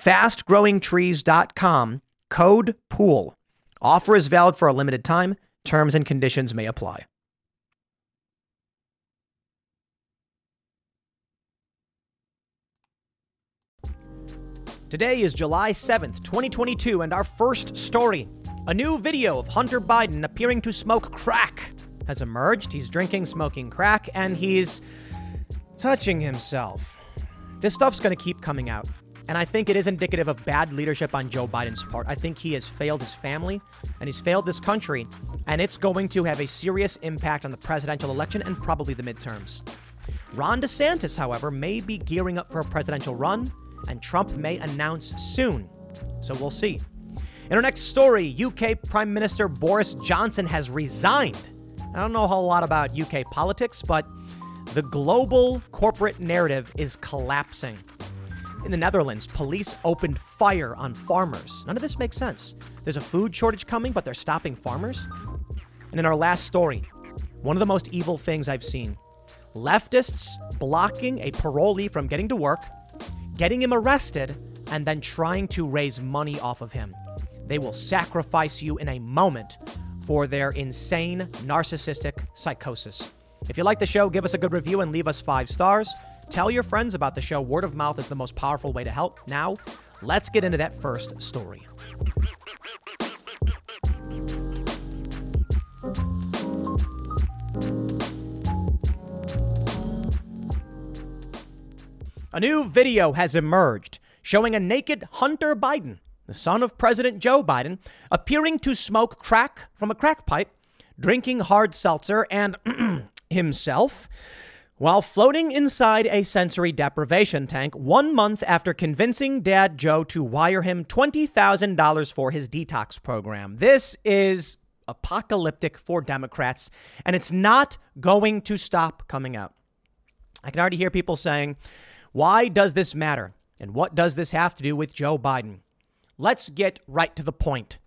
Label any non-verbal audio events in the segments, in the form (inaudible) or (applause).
fastgrowingtrees.com, code POOL. Offer is valid for a limited time. Terms and conditions may apply. Today is July 7th, 2022, and our first story. A new video of Hunter Biden appearing to smoke crack has emerged. He's drinking, smoking crack, and he's touching himself. This stuff's to keep coming out. And I think it is indicative of bad leadership on Joe Biden's part. I think he has failed his family and he's failed this country. And it's going to have a serious impact on the presidential election and probably the midterms. Ron DeSantis, however, may be gearing up for a presidential run, and Trump may announce soon. So we'll see. In our next story, UK Prime Minister Boris Johnson has resigned. I don't know a whole lot about UK politics, but the global corporate narrative is collapsing. In the Netherlands, police opened fire on farmers. None of this makes sense. There's a food shortage coming, but they're stopping farmers? And in our last story, one of the most evil things I've seen leftists blocking a parolee from getting to work, getting him arrested, and then trying to raise money off of him. They will sacrifice you in a moment for their insane narcissistic psychosis. If you like the show, give us a good review and leave us five stars. Tell your friends about the show. Word of mouth is the most powerful way to help. Now, let's get into that first story. A new video has emerged showing a naked Hunter Biden, the son of President Joe Biden, appearing to smoke crack from a crack pipe, drinking hard seltzer, and (clears throat) himself while floating inside a sensory deprivation tank one month after convincing Dad Joe to wire him $20,000 for his detox program. This is apocalyptic for Democrats, and it's not going to stop coming out. I can already hear people saying, Why does this matter? And what does this have to do with Joe Biden? Let's get right to the point.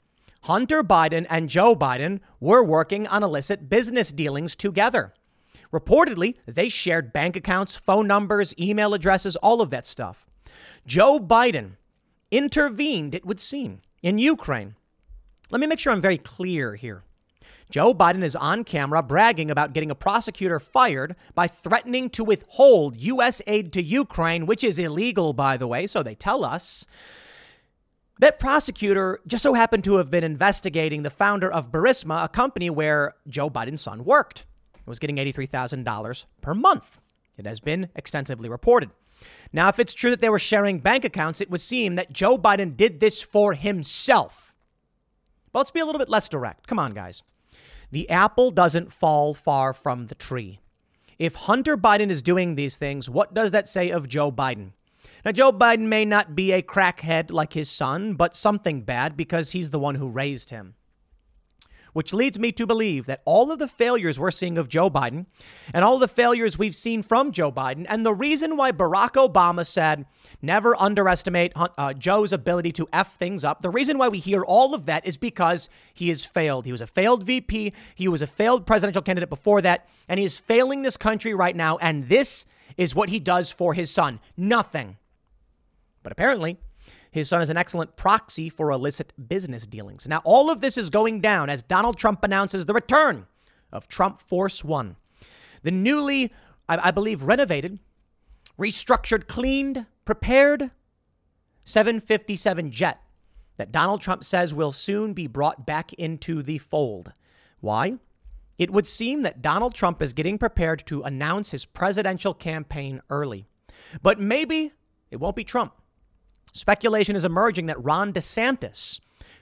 Hunter Biden and Joe Biden were working on illicit business dealings together. Reportedly, they shared bank accounts, phone numbers, email addresses, all of that stuff. Joe Biden intervened, it would seem, in Ukraine. Let me make sure I'm very clear here. Joe Biden is on camera bragging about getting a prosecutor fired by threatening to withhold U.S. aid to Ukraine, which is illegal, by the way, so they tell us. That prosecutor just so happened to have been investigating the founder of Burisma, a company where Joe Biden's son worked was getting $83,000 per month. It has been extensively reported. Now, if it's true that they were sharing bank accounts, it would seem that Joe Biden did this for himself. But let's be a little bit less direct. Come on, guys. The apple doesn't fall far from the tree. If Hunter Biden is doing these things, what does that say of Joe Biden? Now, Joe Biden may not be a crackhead like his son, but something bad because he's the one who raised him which leads me to believe that all of the failures we're seeing of Joe Biden and all the failures we've seen from Joe Biden, and the reason why Barack Obama said never underestimate uh, Joe's ability to F things up, the reason why we hear all of that is because he has failed. He was a failed VP, he was a failed presidential candidate before that, and he is failing this country right now, and this is what he does for his son nothing. But apparently, his son is an excellent proxy for illicit business dealings. Now, all of this is going down as Donald Trump announces the return of Trump Force One. The newly, I, I believe, renovated, restructured, cleaned, prepared 757 jet that Donald Trump says will soon be brought back into the fold. Why? It would seem that Donald Trump is getting prepared to announce his presidential campaign early. But maybe it won't be Trump. Speculation is emerging that Ron DeSantis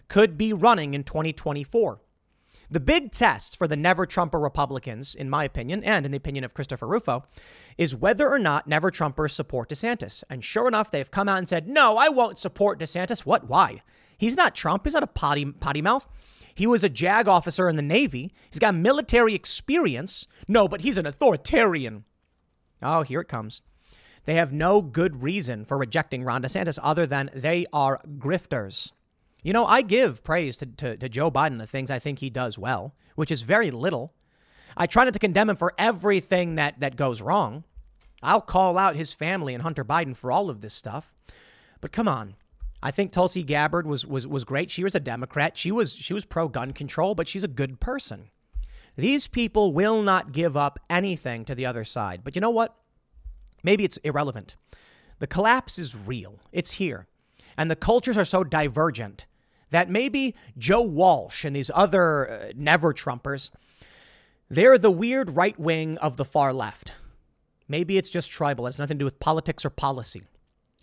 could be running in 2024. The big test for the never Trumper Republicans, in my opinion, and in the opinion of Christopher Rufo, is whether or not never Trumpers support DeSantis. And sure enough, they've come out and said, no, I won't support DeSantis. What? Why? He's not Trump. He's not a potty, potty mouth. He was a JAG officer in the Navy. He's got military experience. No, but he's an authoritarian. Oh, here it comes. They have no good reason for rejecting Ron DeSantis other than they are grifters. You know, I give praise to, to, to, Joe Biden, the things I think he does well, which is very little. I try not to condemn him for everything that, that goes wrong. I'll call out his family and Hunter Biden for all of this stuff. But come on. I think Tulsi Gabbard was, was, was great. She was a Democrat. She was, she was pro gun control, but she's a good person. These people will not give up anything to the other side. But you know what? Maybe it's irrelevant. The collapse is real, it's here. And the cultures are so divergent that maybe Joe Walsh and these other uh, never Trumpers, they're the weird right wing of the far left. Maybe it's just tribal. It has nothing to do with politics or policy.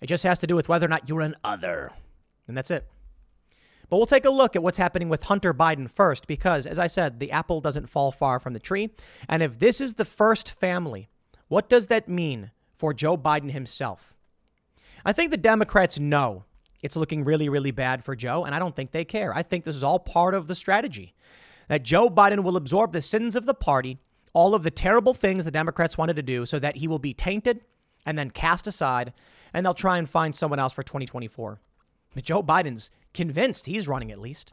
It just has to do with whether or not you're an other. And that's it. But we'll take a look at what's happening with Hunter Biden first, because, as I said, the apple doesn't fall far from the tree. And if this is the first family, what does that mean for Joe Biden himself? I think the Democrats know it's looking really, really bad for Joe, and I don't think they care. I think this is all part of the strategy that Joe Biden will absorb the sins of the party, all of the terrible things the Democrats wanted to do, so that he will be tainted and then cast aside, and they'll try and find someone else for 2024. But Joe Biden's convinced he's running at least.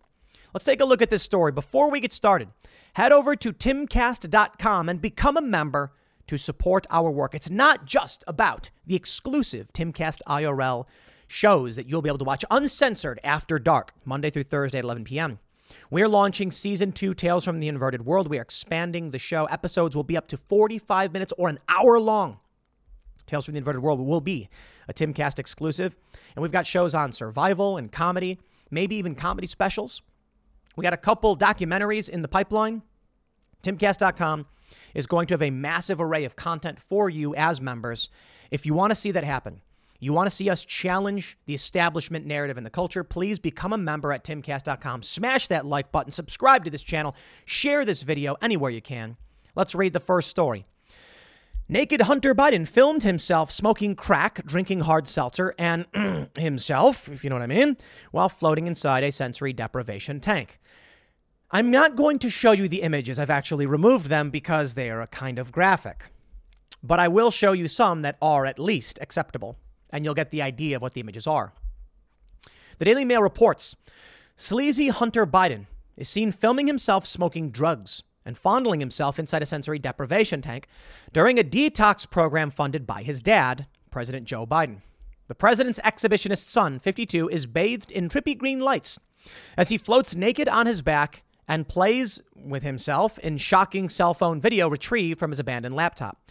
Let's take a look at this story. Before we get started, head over to timcast.com and become a member to support our work. It's not just about the exclusive Timcast IRL shows that you'll be able to watch uncensored after dark, Monday through Thursday at 11 p.m. We're launching season two, Tales from the Inverted World. We are expanding the show. Episodes will be up to 45 minutes or an hour long. Tales from the Inverted World will be a Timcast exclusive. And we've got shows on survival and comedy, maybe even comedy specials. We got a couple documentaries in the pipeline. Timcast.com is going to have a massive array of content for you as members. If you want to see that happen, you want to see us challenge the establishment narrative in the culture, please become a member at timcast.com. Smash that like button, subscribe to this channel, share this video anywhere you can. Let's read the first story. Naked Hunter Biden filmed himself smoking crack, drinking hard seltzer, and (clears throat) himself, if you know what I mean, while floating inside a sensory deprivation tank. I'm not going to show you the images. I've actually removed them because they are a kind of graphic. But I will show you some that are at least acceptable and you'll get the idea of what the images are. The Daily Mail reports sleazy Hunter Biden is seen filming himself smoking drugs and fondling himself inside a sensory deprivation tank during a detox program funded by his dad, President Joe Biden. The president's exhibitionist son, 52, is bathed in trippy green lights as he floats naked on his back and plays with himself in shocking cell phone video retrieved from his abandoned laptop.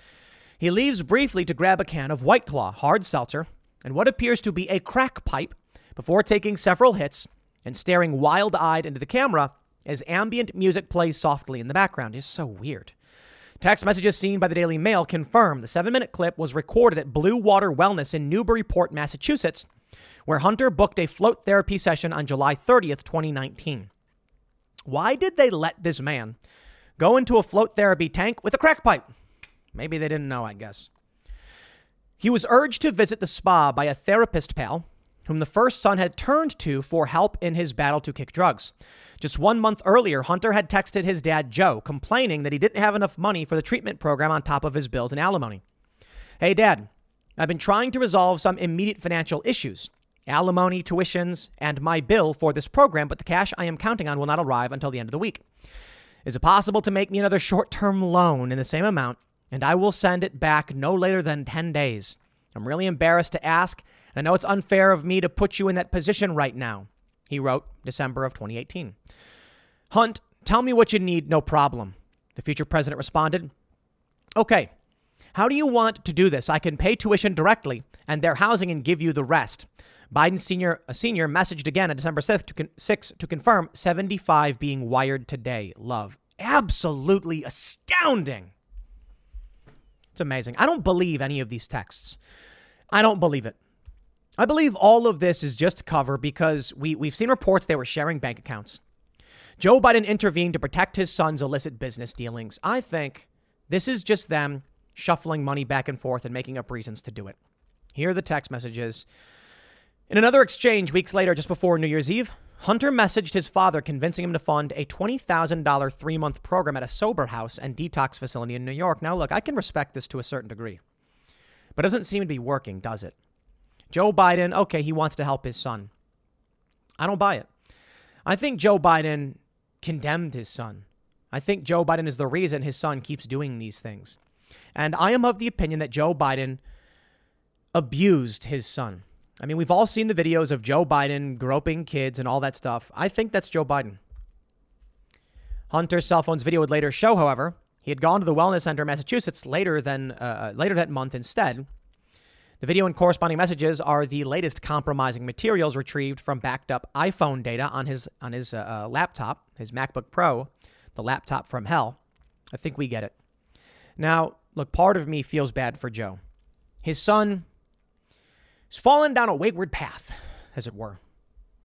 He leaves briefly to grab a can of White Claw hard seltzer and what appears to be a crack pipe before taking several hits and staring wild eyed into the camera as ambient music plays softly in the background. It's so weird. Text messages seen by the Daily Mail confirm the seven minute clip was recorded at Blue Water Wellness in Newburyport, Massachusetts, where Hunter booked a float therapy session on July 30th, 2019. Why did they let this man go into a float therapy tank with a crack pipe? Maybe they didn't know, I guess. He was urged to visit the spa by a therapist pal, whom the first son had turned to for help in his battle to kick drugs. Just one month earlier, Hunter had texted his dad, Joe, complaining that he didn't have enough money for the treatment program on top of his bills and alimony. Hey, Dad, I've been trying to resolve some immediate financial issues alimony, tuitions, and my bill for this program, but the cash I am counting on will not arrive until the end of the week. Is it possible to make me another short term loan in the same amount and I will send it back no later than 10 days. I'm really embarrassed to ask, and I know it's unfair of me to put you in that position right now, he wrote December of 2018. Hunt, tell me what you need, no problem. The future president responded, Okay, how do you want to do this? I can pay tuition directly and their housing and give you the rest. Biden senior a senior messaged again on December 6th to, con- 6th to confirm 75 being wired today. Love. Absolutely astounding. It's amazing. I don't believe any of these texts. I don't believe it. I believe all of this is just cover because we, we've seen reports they were sharing bank accounts. Joe Biden intervened to protect his son's illicit business dealings. I think this is just them shuffling money back and forth and making up reasons to do it. Here are the text messages. In another exchange weeks later, just before New Year's Eve, Hunter messaged his father, convincing him to fund a $20,000 three month program at a sober house and detox facility in New York. Now, look, I can respect this to a certain degree, but it doesn't seem to be working, does it? Joe Biden, okay, he wants to help his son. I don't buy it. I think Joe Biden condemned his son. I think Joe Biden is the reason his son keeps doing these things. And I am of the opinion that Joe Biden abused his son. I mean, we've all seen the videos of Joe Biden groping kids and all that stuff. I think that's Joe Biden. Hunter's cell phone's video would later show, however, he had gone to the wellness center in Massachusetts later than uh, uh, later that month instead. The video and corresponding messages are the latest compromising materials retrieved from backed up iPhone data on his on his uh, uh laptop, his MacBook Pro, the laptop from hell. I think we get it. Now, look, part of me feels bad for Joe. His son has fallen down a wayward path, as it were.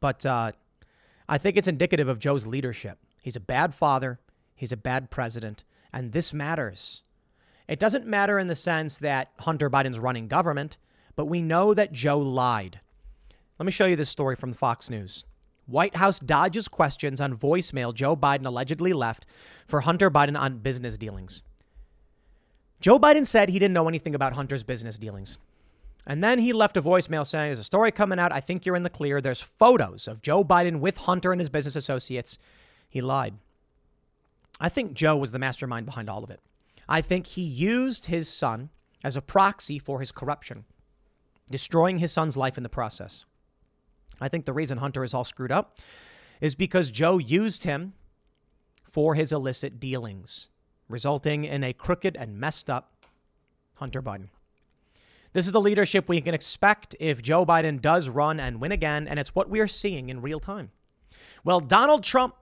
But uh, I think it's indicative of Joe's leadership. He's a bad father, he's a bad president, and this matters. It doesn't matter in the sense that Hunter Biden's running government, but we know that Joe lied. Let me show you this story from Fox News. White House dodges questions on voicemail Joe Biden allegedly left for Hunter Biden on business dealings. Joe Biden said he didn't know anything about Hunter's business dealings. And then he left a voicemail saying, There's a story coming out. I think you're in the clear. There's photos of Joe Biden with Hunter and his business associates. He lied. I think Joe was the mastermind behind all of it. I think he used his son as a proxy for his corruption, destroying his son's life in the process. I think the reason Hunter is all screwed up is because Joe used him for his illicit dealings, resulting in a crooked and messed up Hunter Biden. This is the leadership we can expect if Joe Biden does run and win again, and it's what we are seeing in real time. Well, Donald Trump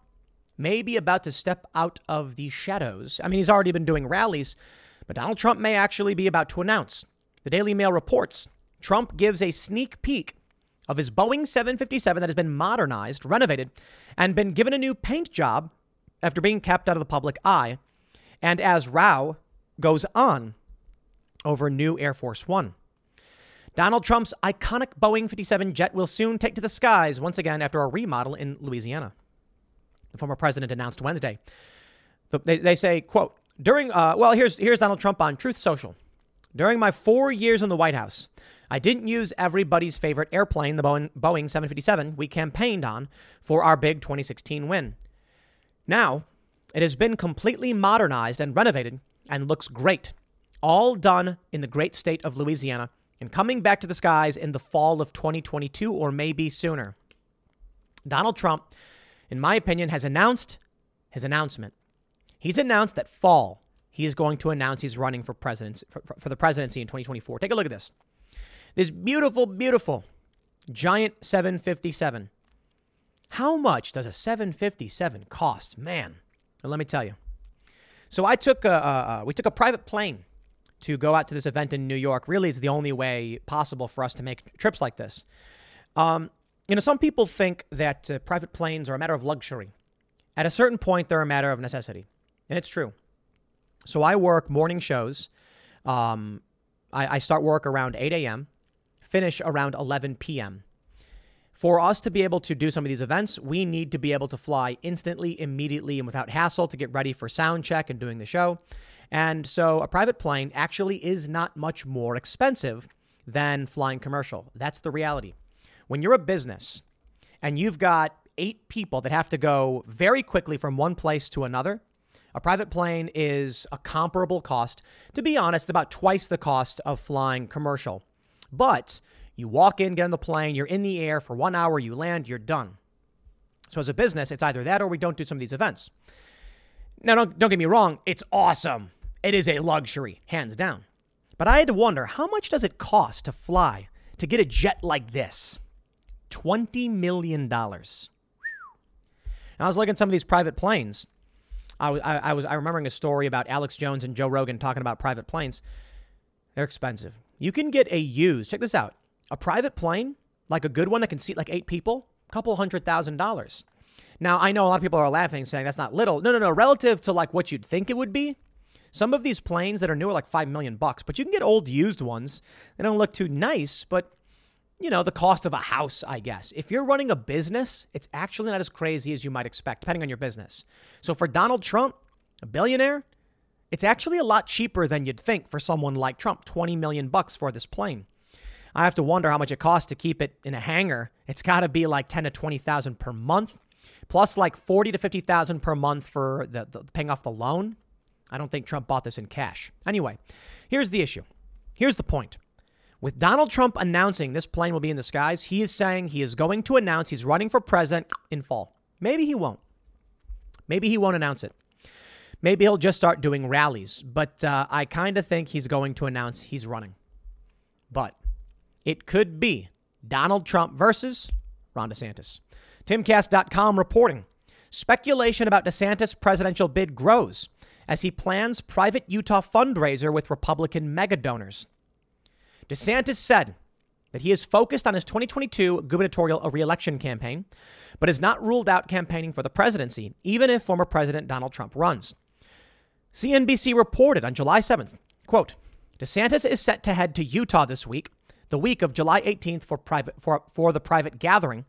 may be about to step out of the shadows. I mean, he's already been doing rallies, but Donald Trump may actually be about to announce. The Daily Mail reports Trump gives a sneak peek of his Boeing 757 that has been modernized, renovated, and been given a new paint job after being kept out of the public eye. And as row goes on over new Air Force One. Donald Trump's iconic Boeing 57 jet will soon take to the skies once again after a remodel in Louisiana the former president announced Wednesday. They, they say, quote, during, uh, well, here's, here's Donald Trump on Truth Social. During my four years in the White House, I didn't use everybody's favorite airplane, the Boeing, Boeing 757 we campaigned on for our big 2016 win. Now, it has been completely modernized and renovated and looks great. All done in the great state of Louisiana and coming back to the skies in the fall of 2022 or maybe sooner. Donald Trump in my opinion, has announced his announcement. He's announced that fall he is going to announce he's running for presidency for, for the presidency in 2024. Take a look at this. This beautiful, beautiful giant 757. How much does a 757 cost, man? Let me tell you. So I took a, a we took a private plane to go out to this event in New York. Really, it's the only way possible for us to make trips like this. Um, you know, some people think that uh, private planes are a matter of luxury. At a certain point, they're a matter of necessity. And it's true. So I work morning shows. Um, I, I start work around 8 a.m., finish around 11 p.m. For us to be able to do some of these events, we need to be able to fly instantly, immediately, and without hassle to get ready for sound check and doing the show. And so a private plane actually is not much more expensive than flying commercial. That's the reality. When you're a business and you've got eight people that have to go very quickly from one place to another, a private plane is a comparable cost. To be honest, about twice the cost of flying commercial. But you walk in, get on the plane, you're in the air for one hour, you land, you're done. So as a business, it's either that or we don't do some of these events. Now, don't, don't get me wrong, it's awesome. It is a luxury, hands down. But I had to wonder how much does it cost to fly to get a jet like this? $20 million. Now, I was looking at some of these private planes. I, I, I was I remembering a story about Alex Jones and Joe Rogan talking about private planes. They're expensive. You can get a used, check this out, a private plane, like a good one that can seat like eight people, a couple hundred thousand dollars. Now, I know a lot of people are laughing, saying that's not little. No, no, no. Relative to like what you'd think it would be, some of these planes that are new are like five million bucks, but you can get old used ones. They don't look too nice, but you know, the cost of a house, I guess. If you're running a business, it's actually not as crazy as you might expect, depending on your business. So for Donald Trump, a billionaire, it's actually a lot cheaper than you'd think for someone like Trump, 20 million bucks for this plane. I have to wonder how much it costs to keep it in a hangar. It's got to be like 10 to 20,000 per month, plus like 40 to 50,000 per month for the, the paying off the loan. I don't think Trump bought this in cash. Anyway, here's the issue. Here's the point. With Donald Trump announcing this plane will be in the skies, he is saying he is going to announce he's running for president in fall. Maybe he won't. Maybe he won't announce it. Maybe he'll just start doing rallies. But uh, I kind of think he's going to announce he's running. But it could be Donald Trump versus Ron DeSantis. Timcast.com reporting speculation about DeSantis' presidential bid grows as he plans private Utah fundraiser with Republican mega donors. DeSantis said that he is focused on his 2022 gubernatorial reelection campaign, but has not ruled out campaigning for the presidency, even if former President Donald Trump runs. CNBC reported on July 7th, quote, DeSantis is set to head to Utah this week, the week of July 18th for, private, for, for the private gathering,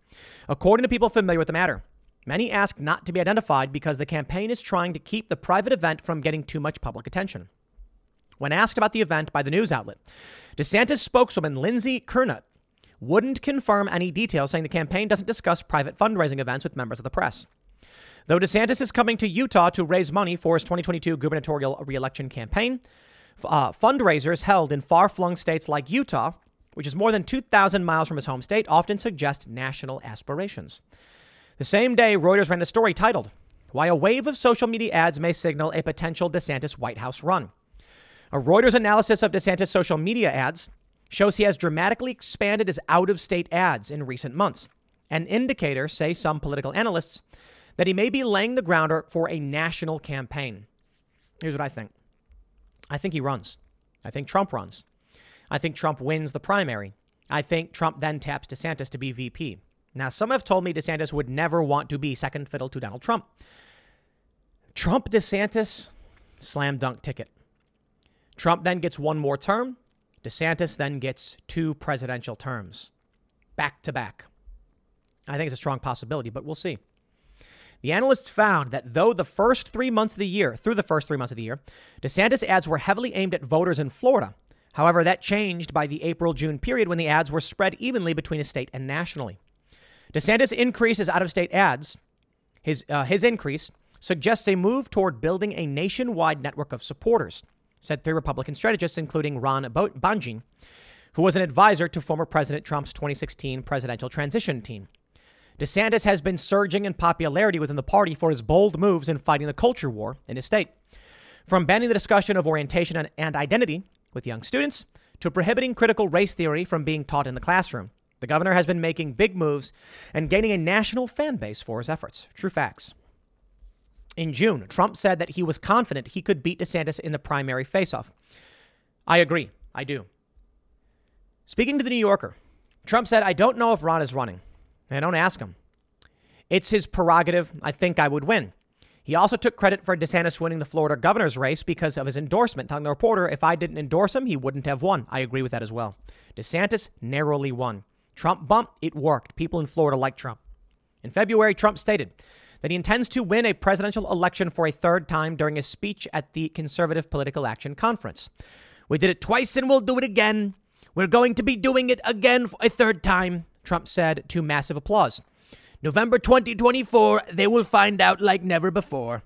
according to people familiar with the matter. Many ask not to be identified because the campaign is trying to keep the private event from getting too much public attention. When asked about the event by the news outlet, DeSantis spokeswoman Lindsey Kernot wouldn't confirm any details, saying the campaign doesn't discuss private fundraising events with members of the press. Though DeSantis is coming to Utah to raise money for his 2022 gubernatorial reelection campaign, uh, fundraisers held in far flung states like Utah, which is more than 2,000 miles from his home state, often suggest national aspirations. The same day, Reuters ran a story titled, Why a Wave of Social Media Ads May Signal a Potential DeSantis White House Run. A Reuters analysis of DeSantis' social media ads shows he has dramatically expanded his out of state ads in recent months. An indicator, say some political analysts, that he may be laying the groundwork for a national campaign. Here's what I think I think he runs. I think Trump runs. I think Trump wins the primary. I think Trump then taps DeSantis to be VP. Now, some have told me DeSantis would never want to be second fiddle to Donald Trump. Trump DeSantis, slam dunk ticket. Trump then gets one more term. DeSantis then gets two presidential terms back to back. I think it's a strong possibility, but we'll see. The analysts found that though the first three months of the year, through the first three months of the year, DeSantis ads were heavily aimed at voters in Florida. However, that changed by the April June period when the ads were spread evenly between his state and nationally. DeSantis' increases out of state ads, his, uh, his increase, suggests a move toward building a nationwide network of supporters, said three Republican strategists, including Ron Bonjean, who was an advisor to former President Trump's 2016 presidential transition team. DeSantis has been surging in popularity within the party for his bold moves in fighting the culture war in his state. From banning the discussion of orientation and identity with young students to prohibiting critical race theory from being taught in the classroom. The governor has been making big moves and gaining a national fan base for his efforts. True facts. In June, Trump said that he was confident he could beat DeSantis in the primary faceoff. I agree. I do. Speaking to the New Yorker, Trump said, I don't know if Ron is running. I don't ask him. It's his prerogative. I think I would win. He also took credit for DeSantis winning the Florida governor's race because of his endorsement, telling the reporter, if I didn't endorse him, he wouldn't have won. I agree with that as well. DeSantis narrowly won. Trump bump, it worked. People in Florida like Trump. In February, Trump stated that he intends to win a presidential election for a third time during a speech at the Conservative Political Action Conference. We did it twice and we'll do it again. We're going to be doing it again for a third time, Trump said to massive applause. November 2024, they will find out like never before.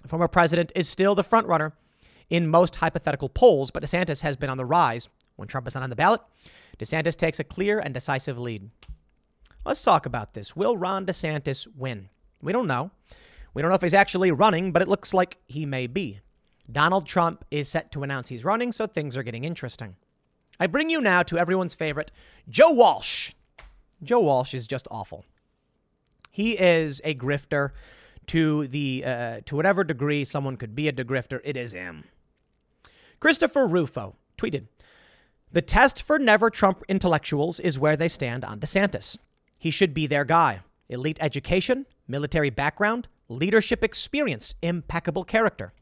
The former president is still the frontrunner in most hypothetical polls, but DeSantis has been on the rise. When Trump is not on the ballot, DeSantis takes a clear and decisive lead. Let's talk about this. Will Ron DeSantis win? We don't know. We don't know if he's actually running, but it looks like he may be. Donald Trump is set to announce he's running, so things are getting interesting. I bring you now to everyone's favorite, Joe Walsh. Joe Walsh is just awful. He is a grifter to the uh, to whatever degree someone could be a grifter. It is him. Christopher Rufo tweeted, "The test for never Trump intellectuals is where they stand on DeSantis. He should be their guy. Elite education, military background, leadership experience, impeccable character.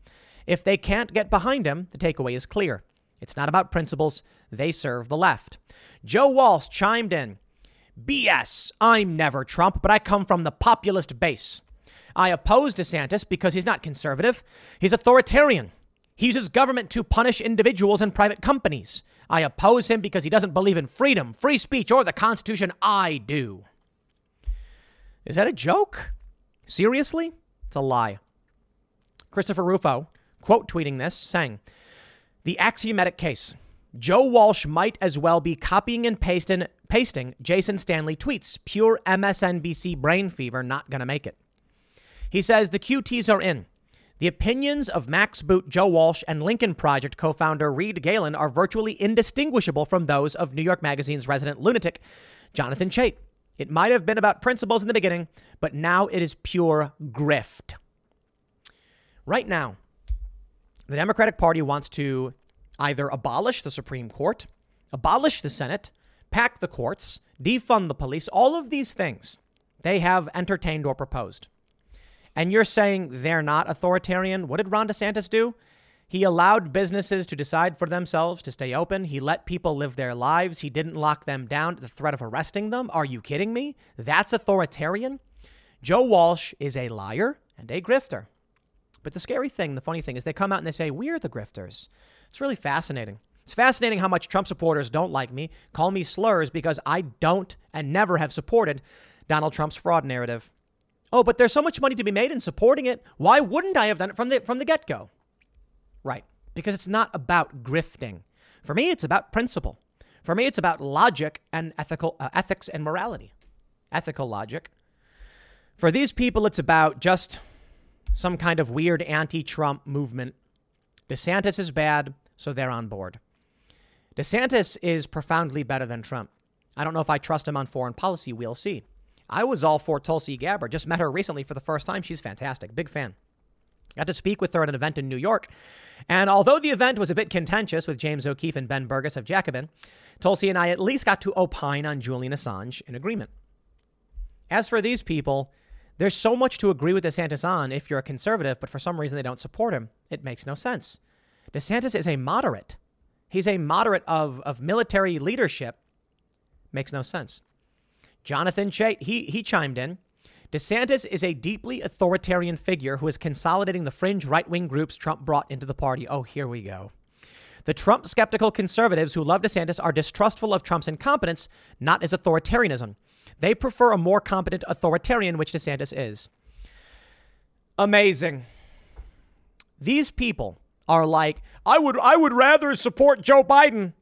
If they can't get behind him, the takeaway is clear. It's not about principles. They serve the left." Joe Walsh chimed in. BS. I'm never Trump, but I come from the populist base. I oppose DeSantis because he's not conservative. He's authoritarian. He uses government to punish individuals and private companies. I oppose him because he doesn't believe in freedom, free speech, or the Constitution. I do. Is that a joke? Seriously? It's a lie. Christopher Rufo, quote tweeting this, saying, The axiomatic case. Joe Walsh might as well be copying and pasting, pasting Jason Stanley tweets. Pure MSNBC brain fever, not to make it. He says the QTs are in. The opinions of Max Boot, Joe Walsh, and Lincoln Project co founder Reed Galen are virtually indistinguishable from those of New York Magazine's resident lunatic, Jonathan Chait. It might have been about principles in the beginning, but now it is pure grift. Right now, the Democratic Party wants to either abolish the Supreme Court, abolish the Senate, pack the courts, defund the police, all of these things they have entertained or proposed. And you're saying they're not authoritarian? What did Ron DeSantis do? He allowed businesses to decide for themselves to stay open. He let people live their lives. He didn't lock them down to the threat of arresting them. Are you kidding me? That's authoritarian? Joe Walsh is a liar and a grifter. But the scary thing, the funny thing is they come out and they say, We're the grifters. It's really fascinating. It's fascinating how much Trump supporters don't like me, call me slurs because I don't and never have supported Donald Trump's fraud narrative. Oh, but there's so much money to be made in supporting it. Why wouldn't I have done it from the from the get-go? Right. Because it's not about grifting. For me, it's about principle. For me, it's about logic and ethical uh, ethics and morality. Ethical logic. For these people, it's about just some kind of weird anti-Trump movement. DeSantis is bad so they're on board. DeSantis is profoundly better than Trump. I don't know if I trust him on foreign policy. We'll see. I was all for Tulsi Gabbard. Just met her recently for the first time. She's fantastic. Big fan. Got to speak with her at an event in New York. And although the event was a bit contentious with James O'Keefe and Ben Burgis of Jacobin, Tulsi and I at least got to opine on Julian Assange in agreement. As for these people, there's so much to agree with DeSantis on if you're a conservative, but for some reason they don't support him. It makes no sense. DeSantis is a moderate. He's a moderate of, of military leadership. Makes no sense. Jonathan Chait, he, he chimed in. DeSantis is a deeply authoritarian figure who is consolidating the fringe right wing groups Trump brought into the party. Oh, here we go. The Trump skeptical conservatives who love DeSantis are distrustful of Trump's incompetence, not his authoritarianism. They prefer a more competent authoritarian, which DeSantis is. Amazing. These people are like, I would I would rather support Joe Biden.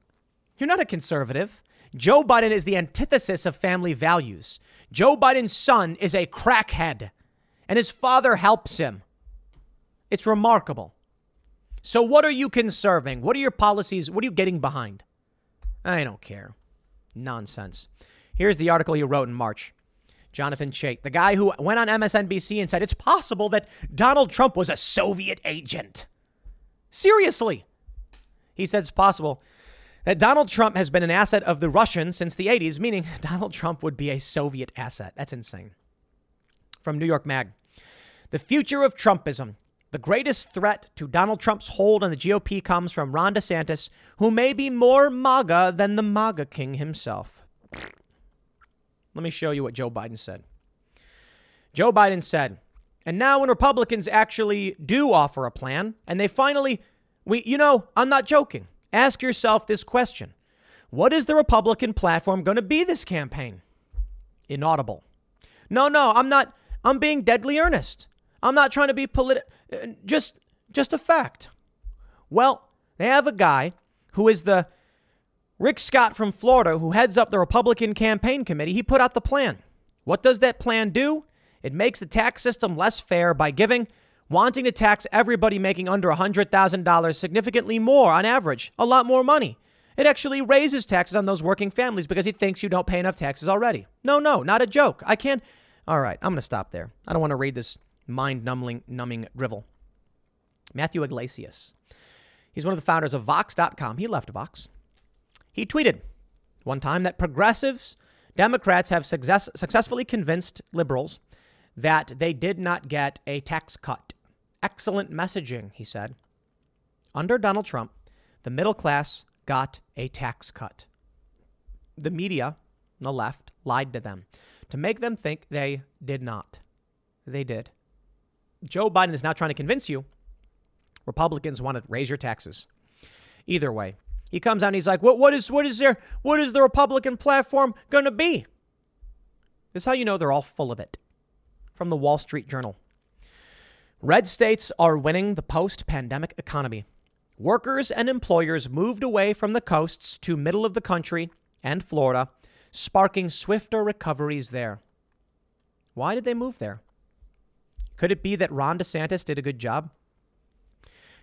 You're not a conservative. Joe Biden is the antithesis of family values. Joe Biden's son is a crackhead, and his father helps him. It's remarkable. So, what are you conserving? What are your policies? What are you getting behind? I don't care. Nonsense. Here's the article he wrote in March. Jonathan Chait, the guy who went on MSNBC and said it's possible that Donald Trump was a Soviet agent. Seriously. He He said it's possible that Donald Trump has been an asset of the Russians since the 80s, meaning (laughs) Donald Trump would be a Soviet asset. That's insane. From New York Mag The future of Trumpism. The greatest threat to Donald Trump's hold on the GOP comes from Ron DeSantis, who may be more MAGA than the MAGA king himself. Let me show you what Joe Biden said. Joe Biden said, and now when Republicans actually do offer a plan and they finally, we, you know, I'm not joking. Ask yourself this question What is the Republican platform going to be this campaign? Inaudible. No, no, I'm not. I'm being deadly earnest. I'm not trying to be political. Uh, just, just a fact. Well, they have a guy who is the Rick Scott from Florida, who heads up the Republican campaign committee. He put out the plan. What does that plan do? It makes the tax system less fair by giving wanting to tax everybody making under $100,000 significantly more on average, a lot more money. It actually raises taxes on those working families because he thinks you don't pay enough taxes already. No, no, not a joke. I can't. All right, I'm going to stop there. I don't want to read this mind numbing, numbing drivel. Matthew Yglesias. He's one of the founders of Vox.com. He left Vox. He tweeted one time that progressives, Democrats have success, successfully convinced liberals that they did not get a tax cut. Excellent messaging, he said. Under Donald Trump, the middle class got a tax cut. The media, the left, lied to them to make them think they did not. They did. Joe Biden is now trying to convince you Republicans want to raise your taxes. Either way, he comes out and he's like, "What? What is? What is there? What is the Republican platform going to be?" This is how you know they're all full of it from the Wall Street Journal. Red states are winning the post pandemic economy. Workers and employers moved away from the coasts to middle of the country and Florida, sparking swifter recoveries there. Why did they move there? Could it be that Ron DeSantis did a good job?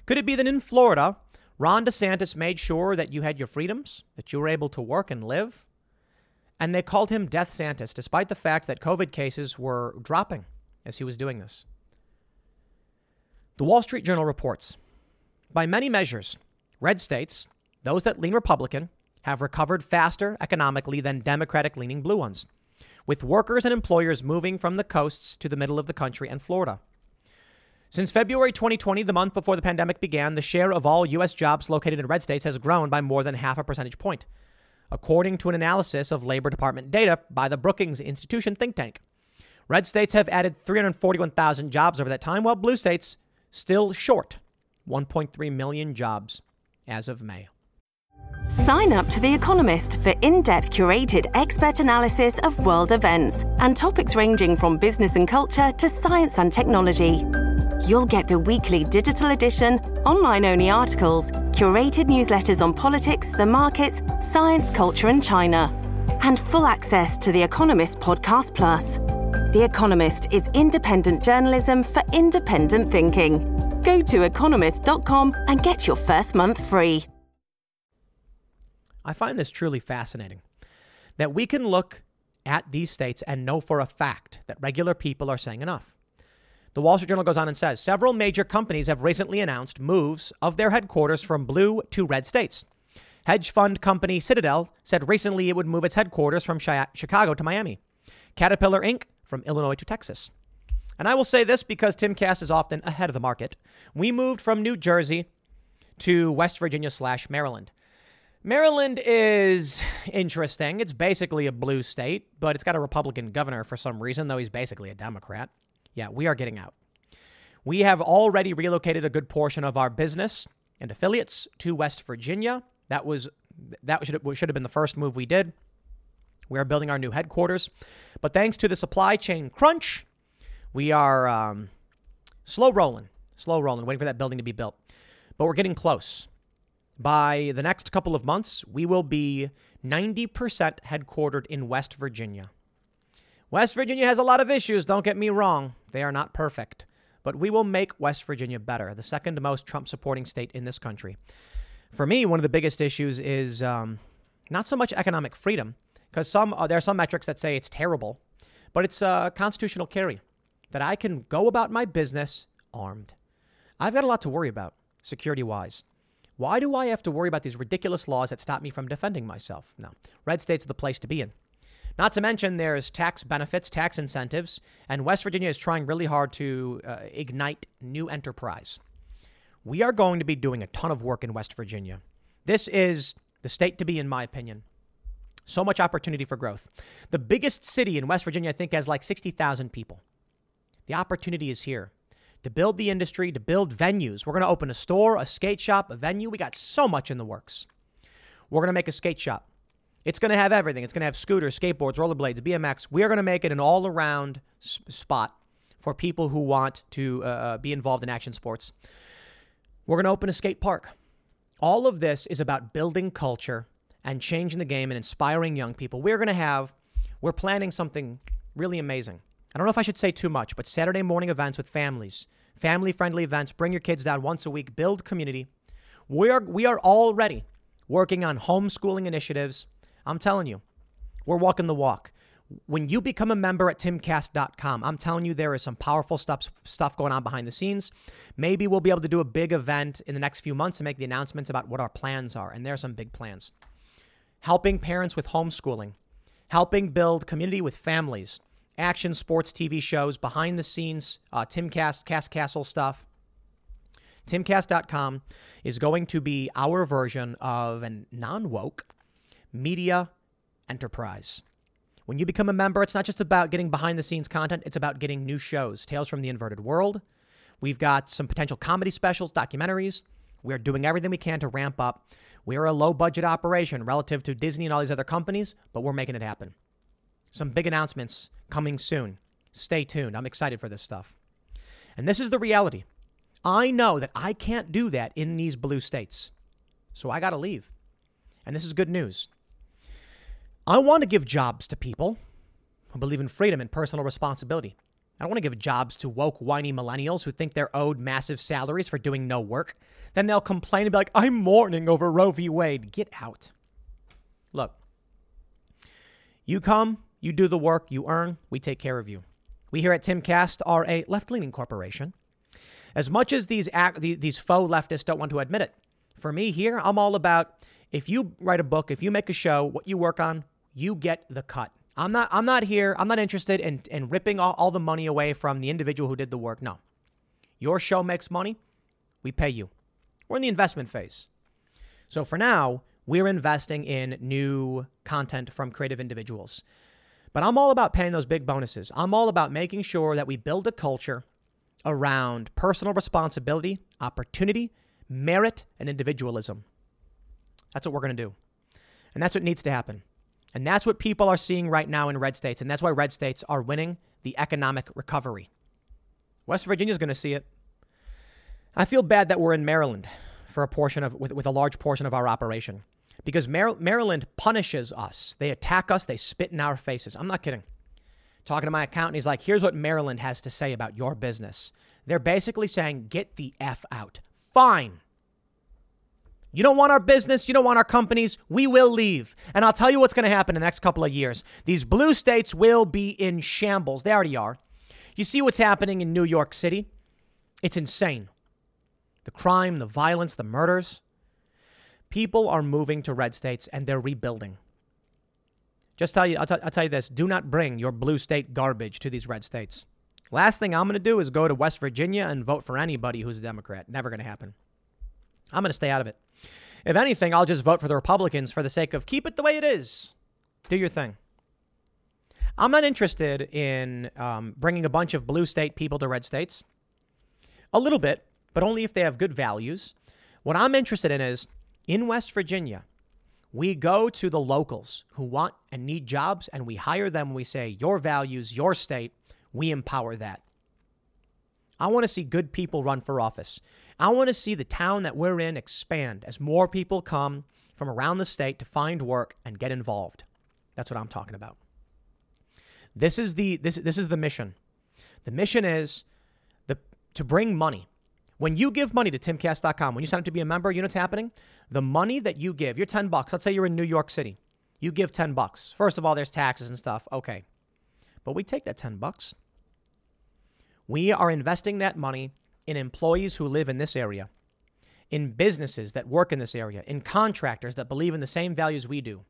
Could it be that in Florida, Ron DeSantis made sure that you had your freedoms, that you were able to work and live, and they called him Death Santis, despite the fact that COVID cases were dropping as he was doing this. The Wall Street Journal reports by many measures, red states, those that lean Republican, have recovered faster economically than Democratic leaning blue ones, with workers and employers moving from the coasts to the middle of the country and Florida. Since February 2020, the month before the pandemic began, the share of all U.S. jobs located in red states has grown by more than half a percentage point according to an analysis of Labor Department data by the Brookings Institution think tank. Red states have added 341,000 jobs over that time, while blue states still short 1.3 million jobs as of May. Sign up to The Economist for in depth curated expert analysis of world events and topics ranging from business and culture to science and technology. You'll get the weekly digital edition, online only articles, curated newsletters on politics, the markets, science, culture, and China, and full access to The Economist Podcast Plus. The Economist is independent journalism for independent thinking. Go to economist.com and get your first month free. I find this truly fascinating that we can look at these states and know for a fact that regular people are saying enough. The Wall Street Journal goes on and says several major companies have recently announced moves of their headquarters from blue to red states. Hedge fund company Citadel said recently it would move its headquarters from Chicago to Miami. Caterpillar Inc. from Illinois to Texas. And I will say this because Timcast is often ahead of the market. We moved from New Jersey to West Virginia slash Maryland. Maryland is interesting. It's basically a blue state, but it's got a Republican governor for some reason, though he's basically a Democrat. Yeah, we are getting out. We have already relocated a good portion of our business and affiliates to West Virginia. That was that should have, should have been the first move we did. We are building our new headquarters, but thanks to the supply chain crunch, we are um, slow rolling, slow rolling, waiting for that building to be built. But we're getting close. By the next couple of months, we will be 90% headquartered in West Virginia. West Virginia has a lot of issues, don't get me wrong. They are not perfect. But we will make West Virginia better, the second most Trump supporting state in this country. For me, one of the biggest issues is um, not so much economic freedom, because some uh, there are some metrics that say it's terrible, but it's a constitutional carry that I can go about my business armed. I've got a lot to worry about security wise. Why do I have to worry about these ridiculous laws that stop me from defending myself? No. Red states are the place to be in. Not to mention, there's tax benefits, tax incentives, and West Virginia is trying really hard to uh, ignite new enterprise. We are going to be doing a ton of work in West Virginia. This is the state to be, in my opinion. So much opportunity for growth. The biggest city in West Virginia, I think, has like 60,000 people. The opportunity is here to build the industry, to build venues. We're going to open a store, a skate shop, a venue. We got so much in the works. We're going to make a skate shop. It's going to have everything. It's going to have scooters, skateboards, rollerblades, BMX. We are going to make it an all around spot for people who want to uh, uh, be involved in action sports. We're going to open a skate park. All of this is about building culture and changing the game and inspiring young people. We're going to have, we're planning something really amazing. I don't know if I should say too much, but Saturday morning events with families, family friendly events, bring your kids down once a week, build community. We are, we are already working on homeschooling initiatives. I'm telling you, we're walking the walk. When you become a member at timcast.com, I'm telling you there is some powerful stuff stuff going on behind the scenes. Maybe we'll be able to do a big event in the next few months and make the announcements about what our plans are. And there are some big plans. Helping parents with homeschooling, helping build community with families, action sports TV shows, behind the scenes, uh, Timcast, Cast Castle stuff. Timcast.com is going to be our version of a non woke media enterprise. When you become a member, it's not just about getting behind the scenes content, it's about getting new shows. Tales from the Inverted World. We've got some potential comedy specials, documentaries. We're doing everything we can to ramp up. We're a low budget operation relative to Disney and all these other companies, but we're making it happen. Some big announcements coming soon. Stay tuned. I'm excited for this stuff. And this is the reality. I know that I can't do that in these blue states. So I got to leave. And this is good news. I want to give jobs to people who believe in freedom and personal responsibility. I don't want to give jobs to woke, whiny millennials who think they're owed massive salaries for doing no work. Then they'll complain and be like, I'm mourning over Roe v. Wade. Get out. Look, you come, you do the work, you earn, we take care of you. We here at Timcast are a left leaning corporation. As much as these, these faux leftists don't want to admit it, for me here, I'm all about if you write a book, if you make a show, what you work on, you get the cut. I'm not I'm not here, I'm not interested in, in ripping all, all the money away from the individual who did the work. No. Your show makes money, we pay you. We're in the investment phase. So for now, we're investing in new content from creative individuals. But I'm all about paying those big bonuses. I'm all about making sure that we build a culture around personal responsibility, opportunity, merit, and individualism. That's what we're going to do. And that's what needs to happen. And that's what people are seeing right now in red states. And that's why red states are winning the economic recovery. West Virginia is going to see it. I feel bad that we're in Maryland for a portion of, with, with a large portion of our operation because Mar- Maryland punishes us. They attack us, they spit in our faces. I'm not kidding. Talking to my accountant, he's like, here's what Maryland has to say about your business. They're basically saying, get the F out. Fine. You don't want our business, you don't want our companies, we will leave. And I'll tell you what's going to happen in the next couple of years. These blue states will be in shambles. They already are. You see what's happening in New York City? It's insane. The crime, the violence, the murders. People are moving to red states and they're rebuilding. Just tell you, I'll, t- I'll tell you this: do not bring your blue state garbage to these red states. Last thing I'm going to do is go to West Virginia and vote for anybody who's a Democrat. Never going to happen. I'm going to stay out of it. If anything, I'll just vote for the Republicans for the sake of keep it the way it is. Do your thing. I'm not interested in um, bringing a bunch of blue state people to red states. A little bit, but only if they have good values. What I'm interested in is in West Virginia, we go to the locals who want and need jobs and we hire them. We say, Your values, your state, we empower that. I want to see good people run for office. I want to see the town that we're in expand as more people come from around the state to find work and get involved. That's what I'm talking about. This is the this this is the mission. The mission is the to bring money. When you give money to timcast.com, when you sign up to be a member, you know what's happening? The money that you give, you're 10 bucks. Let's say you're in New York City. You give 10 bucks. First of all, there's taxes and stuff. Okay. But we take that 10 bucks we are investing that money in employees who live in this area, in businesses that work in this area, in contractors that believe in the same values we do.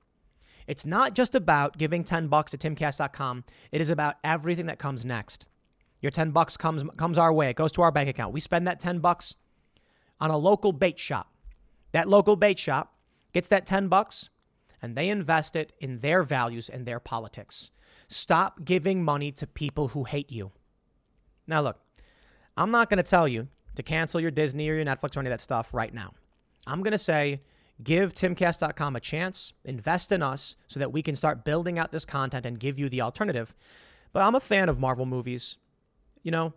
It's not just about giving 10 bucks to timcast.com. It is about everything that comes next. Your 10 bucks comes comes our way. It goes to our bank account. We spend that 10 bucks on a local bait shop. That local bait shop gets that 10 bucks and they invest it in their values and their politics. Stop giving money to people who hate you. Now look, I'm not going to tell you to cancel your Disney or your Netflix or any of that stuff right now. I'm going to say give timcast.com a chance, invest in us so that we can start building out this content and give you the alternative. But I'm a fan of Marvel movies. You know,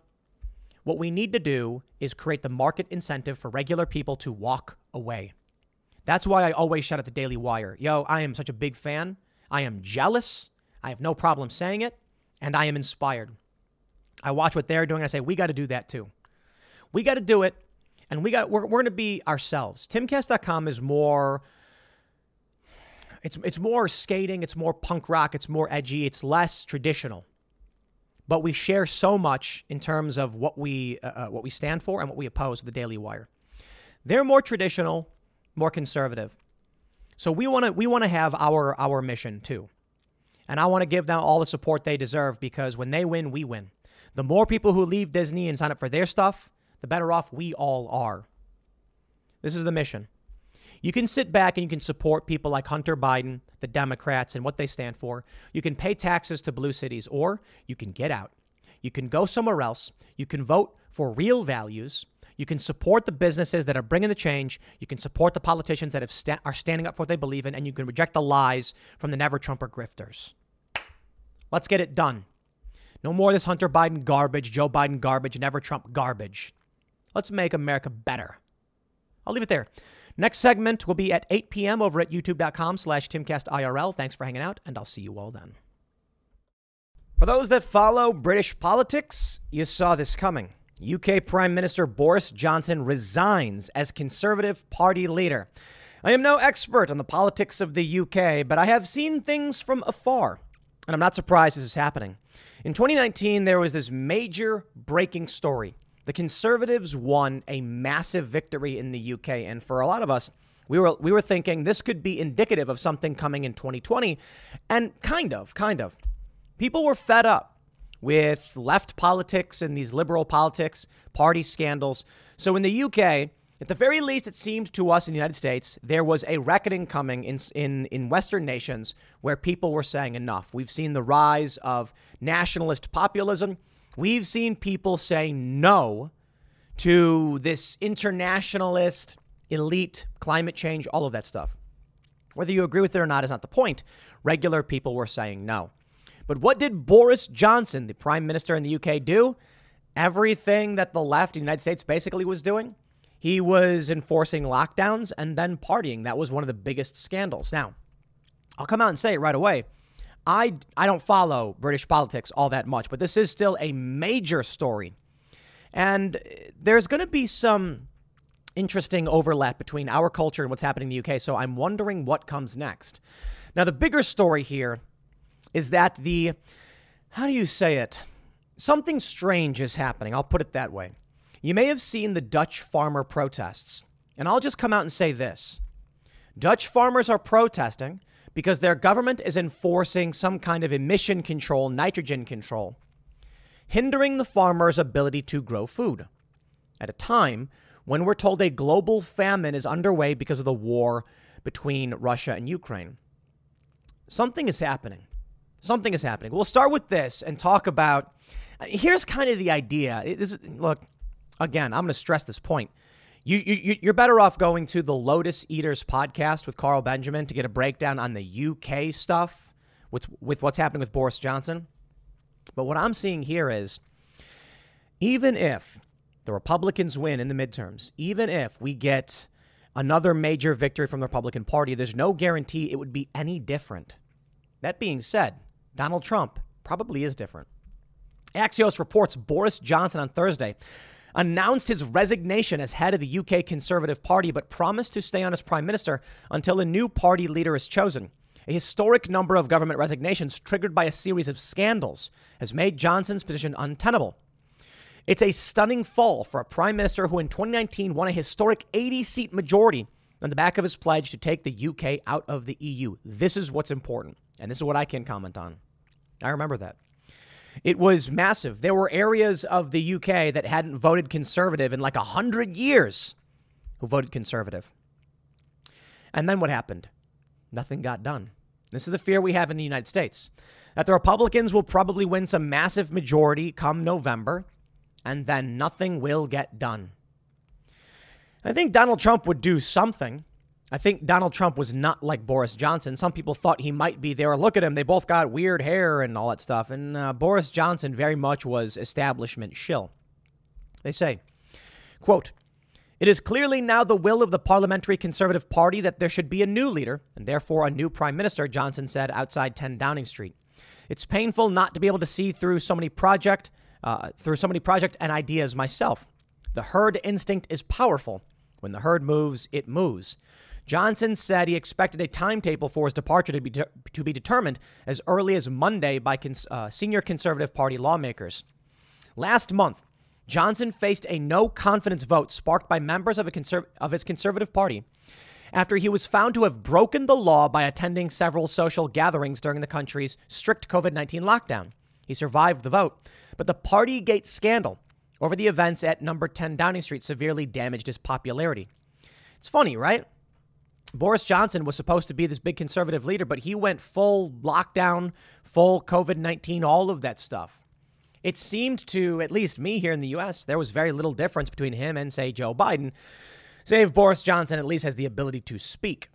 what we need to do is create the market incentive for regular people to walk away. That's why I always shout at the Daily Wire Yo, I am such a big fan. I am jealous. I have no problem saying it. And I am inspired. I watch what they're doing. I say, we got to do that too. We got to do it, and we got we're, we're going to be ourselves. Timcast.com is more. It's it's more skating. It's more punk rock. It's more edgy. It's less traditional. But we share so much in terms of what we uh, uh what we stand for and what we oppose the Daily Wire. They're more traditional, more conservative. So we want to we want to have our our mission too. And I want to give them all the support they deserve because when they win, we win. The more people who leave Disney and sign up for their stuff, the better off we all are. This is the mission. You can sit back and you can support people like Hunter Biden, the Democrats, and what they stand for. You can pay taxes to blue cities, or you can get out. You can go somewhere else. You can vote for real values. You can support the businesses that are bringing the change. You can support the politicians that sta- are standing up for what they believe in, and you can reject the lies from the never Trumper grifters. Let's get it done. No more this Hunter Biden garbage, Joe Biden garbage, never Trump garbage. Let's make America better. I'll leave it there. Next segment will be at 8 p.m. over at youtube.com slash timcastirl. Thanks for hanging out, and I'll see you all then. For those that follow British politics, you saw this coming. UK Prime Minister Boris Johnson resigns as Conservative Party leader. I am no expert on the politics of the UK, but I have seen things from afar, and I'm not surprised this is happening. In 2019, there was this major breaking story the Conservatives won a massive victory in the UK, and for a lot of us, we were we were thinking this could be indicative of something coming in 2020, and kind of, kind of. People were fed up with left politics and these liberal politics, party scandals. So in the UK, at the very least, it seemed to us in the United States there was a reckoning coming in, in, in Western nations where people were saying enough. We've seen the rise of nationalist populism. We've seen people say no to this internationalist, elite, climate change, all of that stuff. Whether you agree with it or not is not the point. Regular people were saying no. But what did Boris Johnson, the prime minister in the UK, do? Everything that the left in the United States basically was doing. He was enforcing lockdowns and then partying. That was one of the biggest scandals. Now, I'll come out and say it right away. I, I don't follow British politics all that much, but this is still a major story. And there's going to be some interesting overlap between our culture and what's happening in the UK. So I'm wondering what comes next. Now, the bigger story here is that the, how do you say it? Something strange is happening. I'll put it that way. You may have seen the Dutch farmer protests. And I'll just come out and say this Dutch farmers are protesting because their government is enforcing some kind of emission control, nitrogen control, hindering the farmer's ability to grow food. At a time when we're told a global famine is underway because of the war between Russia and Ukraine. Something is happening. Something is happening. We'll start with this and talk about. Uh, here's kind of the idea. Look, again, I'm going to stress this point. You, you, you're better off going to the Lotus Eaters podcast with Carl Benjamin to get a breakdown on the UK stuff with, with what's happening with Boris Johnson. But what I'm seeing here is even if the Republicans win in the midterms, even if we get another major victory from the Republican Party, there's no guarantee it would be any different. That being said, Donald Trump probably is different. Axios reports Boris Johnson on Thursday announced his resignation as head of the UK Conservative Party, but promised to stay on as prime minister until a new party leader is chosen. A historic number of government resignations, triggered by a series of scandals, has made Johnson's position untenable. It's a stunning fall for a prime minister who in 2019 won a historic 80 seat majority on the back of his pledge to take the UK out of the EU. This is what's important, and this is what I can comment on. I remember that. It was massive. There were areas of the UK that hadn't voted conservative in like a 100 years who voted conservative. And then what happened? Nothing got done. This is the fear we have in the United States that the Republicans will probably win some massive majority come November, and then nothing will get done. I think Donald Trump would do something. I think Donald Trump was not like Boris Johnson. Some people thought he might be there. Look at him. They both got weird hair and all that stuff. And uh, Boris Johnson very much was establishment shill. They say, quote, it is clearly now the will of the Parliamentary Conservative Party that there should be a new leader and therefore a new prime minister, Johnson said outside 10 Downing Street. It's painful not to be able to see through so many project uh, through so many project and ideas myself. The herd instinct is powerful. When the herd moves, it moves. Johnson said he expected a timetable for his departure to be, de- to be determined as early as Monday by cons- uh, senior Conservative Party lawmakers. Last month, Johnson faced a no confidence vote sparked by members of, conser- of his Conservative Party after he was found to have broken the law by attending several social gatherings during the country's strict COVID 19 lockdown. He survived the vote, but the Partygate scandal over the events at number 10 Downing Street severely damaged his popularity. It's funny, right? Boris Johnson was supposed to be this big conservative leader, but he went full lockdown, full COVID 19, all of that stuff. It seemed to, at least me here in the US, there was very little difference between him and, say, Joe Biden, save Boris Johnson at least has the ability to speak.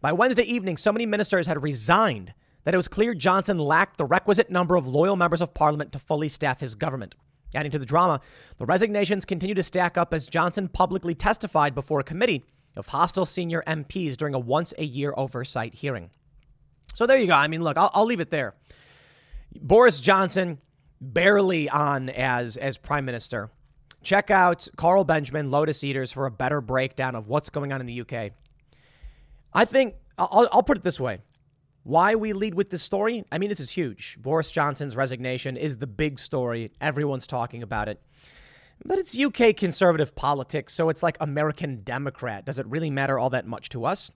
By Wednesday evening, so many ministers had resigned that it was clear Johnson lacked the requisite number of loyal members of parliament to fully staff his government. Adding to the drama, the resignations continued to stack up as Johnson publicly testified before a committee of hostile senior MPs during a once a year oversight hearing. So there you go. I mean, look, I'll, I'll leave it there. Boris Johnson barely on as as prime minister. Check out Carl Benjamin, Lotus Eaters, for a better breakdown of what's going on in the UK. I think I'll, I'll put it this way: why we lead with this story? I mean, this is huge. Boris Johnson's resignation is the big story. Everyone's talking about it. But it's UK conservative politics, so it's like American Democrat. Does it really matter all that much to us?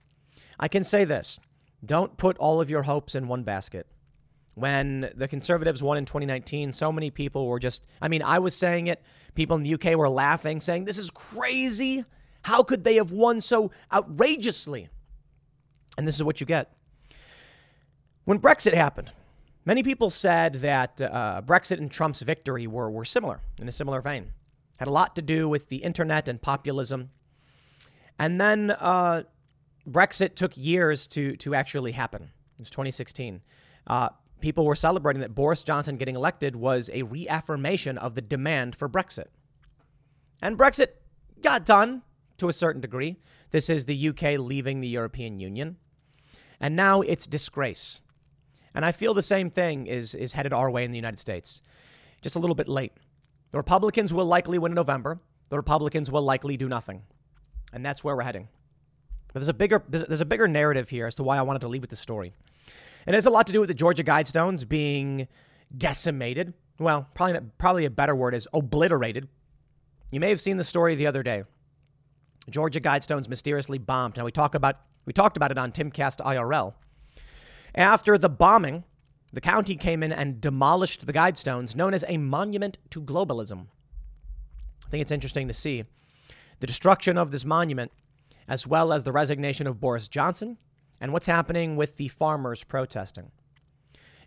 I can say this don't put all of your hopes in one basket when the Conservatives won in 2019, so many people were just, I mean, I was saying it. People in the UK were laughing, saying, This is crazy. How could they have won so outrageously? And this is what you get. When Brexit happened, many people said that uh, Brexit and Trump's victory were, were similar, in a similar vein. Had a lot to do with the internet and populism. And then uh, Brexit took years to, to actually happen. It was 2016. Uh, people were celebrating that Boris Johnson getting elected was a reaffirmation of the demand for Brexit. And Brexit got done to a certain degree. This is the UK leaving the European Union. And now it's disgrace. And I feel the same thing is, is headed our way in the United States. Just a little bit late. The Republicans will likely win in November. The Republicans will likely do nothing. And that's where we're heading. But there's a bigger there's, there's a bigger narrative here as to why I wanted to leave with this story. And it has a lot to do with the Georgia Guidestones being decimated. Well, probably probably a better word is obliterated. You may have seen the story the other day. Georgia Guidestones mysteriously bombed. Now we talk about we talked about it on Timcast IRL. After the bombing, the county came in and demolished the Guidestones, known as a monument to globalism. I think it's interesting to see the destruction of this monument, as well as the resignation of Boris Johnson and what's happening with the farmers protesting.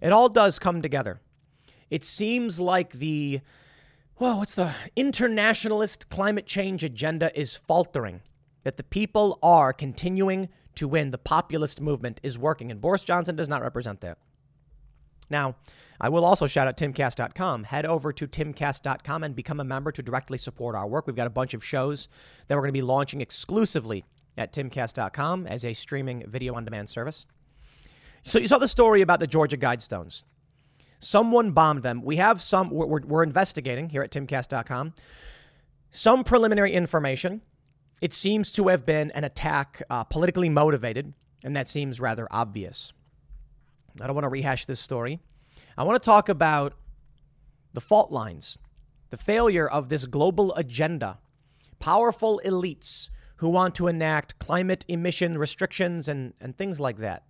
It all does come together. It seems like the, well, what's the internationalist climate change agenda is faltering, that the people are continuing to win. The populist movement is working, and Boris Johnson does not represent that. Now, I will also shout out timcast.com. Head over to timcast.com and become a member to directly support our work. We've got a bunch of shows that we're going to be launching exclusively at timcast.com as a streaming video on demand service. So you saw the story about the Georgia Guidestones. Someone bombed them. We have some, we're, we're investigating here at timcast.com some preliminary information. It seems to have been an attack uh, politically motivated, and that seems rather obvious. I don't want to rehash this story. I want to talk about the fault lines the failure of this global agenda, powerful elites who want to enact climate emission restrictions and, and things like that.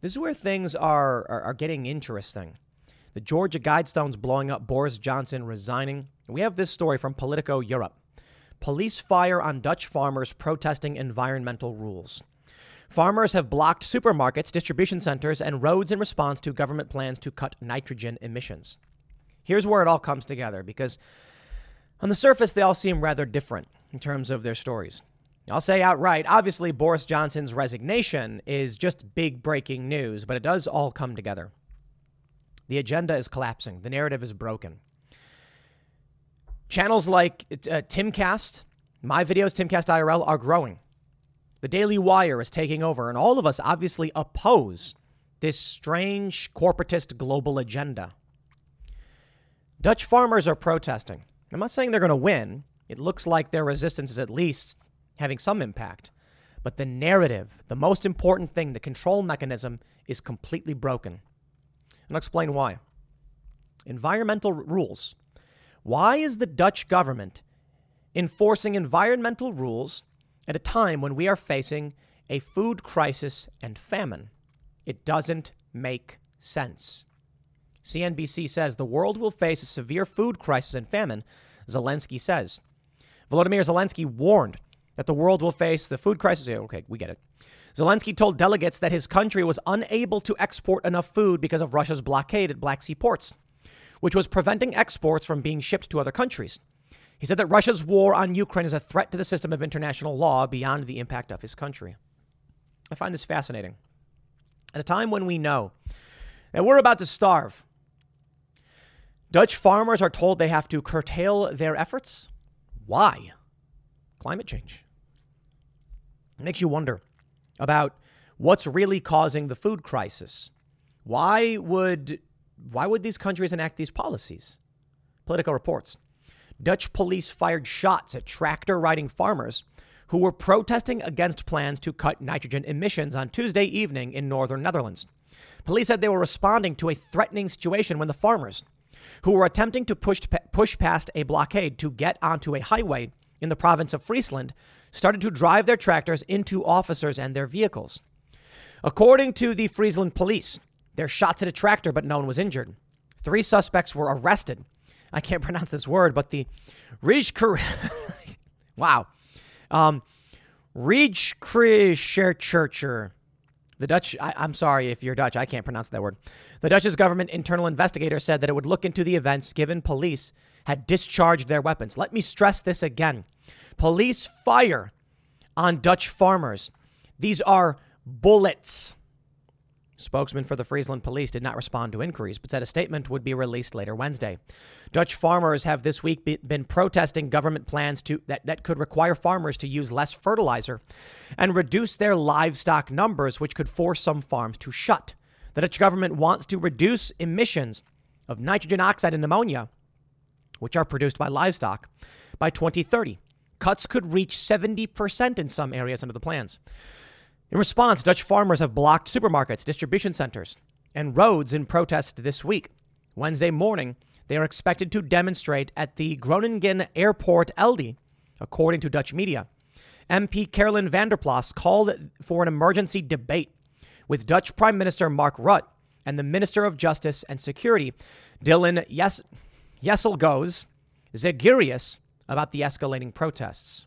This is where things are, are, are getting interesting. The Georgia Guidestones blowing up, Boris Johnson resigning. We have this story from Politico Europe. Police fire on Dutch farmers protesting environmental rules. Farmers have blocked supermarkets, distribution centers, and roads in response to government plans to cut nitrogen emissions. Here's where it all comes together because on the surface, they all seem rather different in terms of their stories. I'll say outright, obviously, Boris Johnson's resignation is just big breaking news, but it does all come together. The agenda is collapsing, the narrative is broken. Channels like uh, Timcast, my videos, Timcast IRL, are growing. The Daily Wire is taking over, and all of us obviously oppose this strange corporatist global agenda. Dutch farmers are protesting. I'm not saying they're going to win. It looks like their resistance is at least having some impact. But the narrative, the most important thing, the control mechanism, is completely broken. And I'll explain why. Environmental rules. Why is the Dutch government enforcing environmental rules at a time when we are facing a food crisis and famine. It doesn't make sense. CNBC says the world will face a severe food crisis and famine, Zelensky says. Volodymyr Zelensky warned that the world will face the food crisis. Okay, we get it. Zelensky told delegates that his country was unable to export enough food because of Russia's blockade at Black Sea ports, which was preventing exports from being shipped to other countries. He said that Russia's war on Ukraine is a threat to the system of international law beyond the impact of his country. I find this fascinating. At a time when we know that we're about to starve, Dutch farmers are told they have to curtail their efforts. Why? Climate change. It makes you wonder about what's really causing the food crisis. Why would why would these countries enact these policies? Politico reports. Dutch police fired shots at tractor riding farmers who were protesting against plans to cut nitrogen emissions on Tuesday evening in northern Netherlands. Police said they were responding to a threatening situation when the farmers, who were attempting to push, push past a blockade to get onto a highway in the province of Friesland, started to drive their tractors into officers and their vehicles. According to the Friesland police, their shots at a tractor, but no one was injured. Three suspects were arrested I can't (laughs) pronounce this word, but the Rijker, (laughs) wow, um, Rijkrechercher, the Dutch, I, I'm sorry if you're Dutch, I can't pronounce that word. The Dutch's government internal investigator said that it would look into the events given police had discharged their weapons. Let me stress this again. Police fire on Dutch farmers. These are bullets. Spokesman for the Friesland police did not respond to inquiries, but said a statement would be released later Wednesday. Dutch farmers have this week be, been protesting government plans to, that, that could require farmers to use less fertilizer and reduce their livestock numbers, which could force some farms to shut. The Dutch government wants to reduce emissions of nitrogen oxide and ammonia, which are produced by livestock, by 2030. Cuts could reach 70% in some areas under the plans. In response, Dutch farmers have blocked supermarkets, distribution centers, and roads in protest this week. Wednesday morning, they are expected to demonstrate at the Groningen Airport Eelde, according to Dutch media. MP Caroline van der Plas called for an emergency debate with Dutch Prime Minister Mark Rutte and the Minister of Justice and Security, Dilan yes- Jesselgoes Zegerius, about the escalating protests.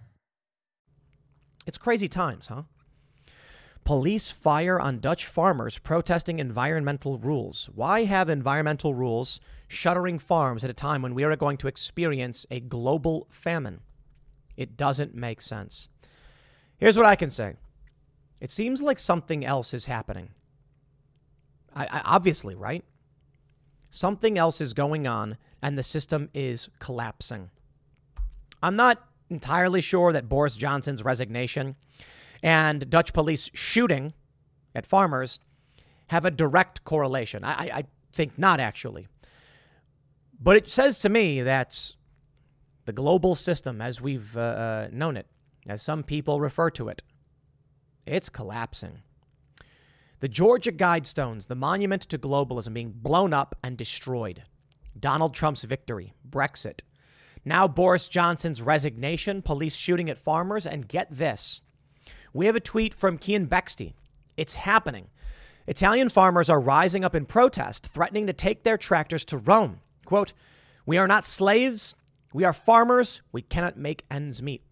It's crazy times, huh? Police fire on Dutch farmers protesting environmental rules. Why have environmental rules shuttering farms at a time when we are going to experience a global famine? It doesn't make sense. Here's what I can say it seems like something else is happening. I, I, obviously, right? Something else is going on and the system is collapsing. I'm not entirely sure that Boris Johnson's resignation and Dutch police shooting at farmers have a direct correlation. I, I think not, actually. But it says to me that the global system, as we've uh, uh, known it, as some people refer to it, it's collapsing. The Georgia Guidestones, the monument to globalism, being blown up and destroyed. Donald Trump's victory, Brexit. Now Boris Johnson's resignation, police shooting at farmers, and get this. We have a tweet from Keean Bexte. It's happening. Italian farmers are rising up in protest, threatening to take their tractors to Rome. Quote, We are not slaves. We are farmers. We cannot make ends meet.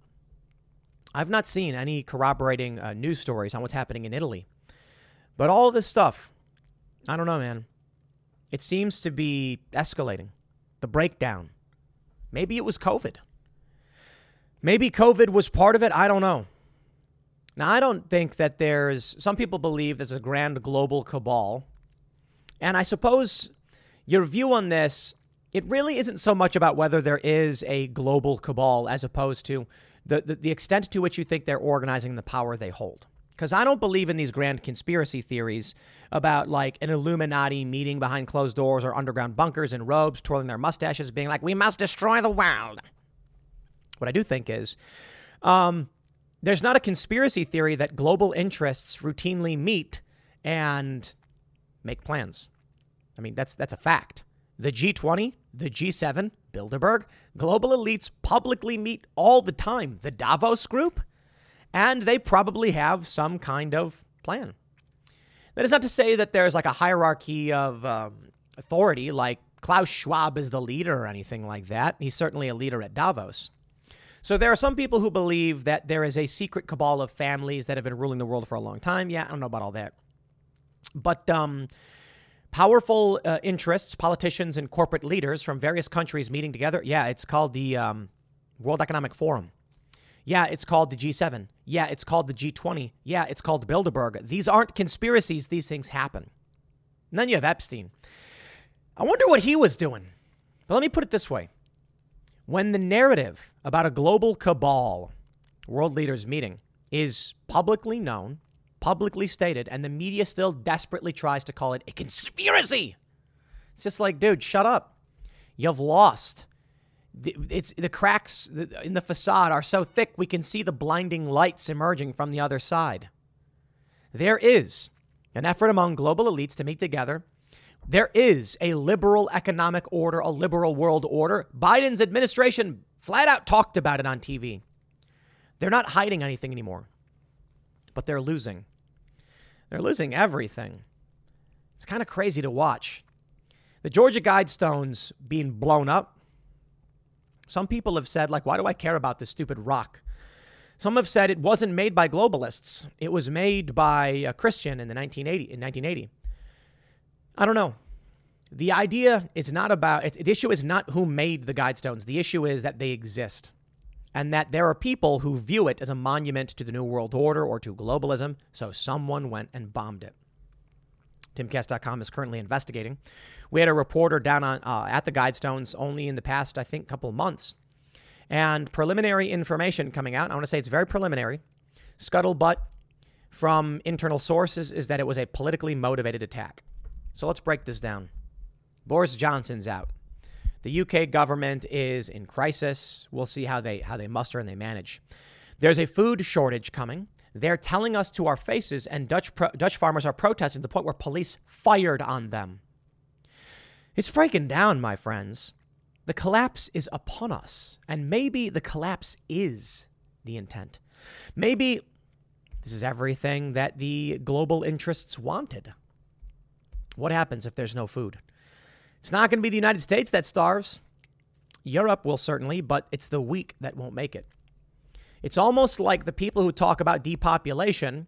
I've not seen any corroborating uh, news stories on what's happening in Italy. But all this stuff, I don't know, man. It seems to be escalating. The breakdown. Maybe it was COVID. Maybe COVID was part of it. I don't know. Now, I don't think that there's, some people believe there's a grand global cabal. And I suppose your view on this, it really isn't so much about whether there is a global cabal as opposed to the, the, the extent to which you think they're organizing the power they hold. Because I don't believe in these grand conspiracy theories about like an Illuminati meeting behind closed doors or underground bunkers in robes, twirling their mustaches, being like, we must destroy the world. What I do think is, um, there's not a conspiracy theory that global interests routinely meet and make plans. I mean, that's that's a fact. The G20, the G7, Bilderberg, global elites publicly meet all the time. The Davos group, and they probably have some kind of plan. That is not to say that there's like a hierarchy of um, authority, like Klaus Schwab is the leader or anything like that. He's certainly a leader at Davos. So there are some people who believe that there is a secret cabal of families that have been ruling the world for a long time. Yeah, I don't know about all that. But um, powerful uh, interests, politicians, and corporate leaders from various countries meeting together. Yeah, it's called the um, World Economic Forum. Yeah, it's called the G7. Yeah, it's called the G20. Yeah, it's called Bilderberg. These aren't conspiracies, these things happen. And then you have Epstein. I wonder what he was doing. But let me put it this way when the narrative about a global cabal, world leaders meeting, is publicly known, publicly stated, and the media still desperately tries to call it a conspiracy, it's just like, dude, shut up. You've lost. It's the cracks in the facade are so thick we can see the blinding lights emerging from the other side. There is an effort among global elites to meet together there is a liberal economic order, a liberal world order. Biden's administration flat out talked about it on TV. They're not hiding anything anymore, but they're losing. They're losing everything. It's kind of crazy to watch. The Georgia Guidestones being blown up. Some people have said, like, why do I care about this stupid rock? Some have said it wasn't made by globalists. It was made by a Christian in the 1980 in 1980. I don't know. The idea is not about it, the issue is not who made the guidestones. The issue is that they exist and that there are people who view it as a monument to the New World Order or to globalism. So someone went and bombed it. Timcast.com is currently investigating. We had a reporter down on uh, at the Guidestones only in the past, I think, couple months, and preliminary information coming out. I want to say it's very preliminary. Scuttlebutt from internal sources is that it was a politically motivated attack. So let's break this down. Boris Johnson's out. The UK government is in crisis. We'll see how they how they muster and they manage. There's a food shortage coming. They're telling us to our faces, and Dutch pro- Dutch farmers are protesting to the point where police fired on them. It's breaking down, my friends. The collapse is upon us, and maybe the collapse is the intent. Maybe this is everything that the global interests wanted. What happens if there's no food? It's not going to be the United States that starves. Europe will certainly, but it's the weak that won't make it. It's almost like the people who talk about depopulation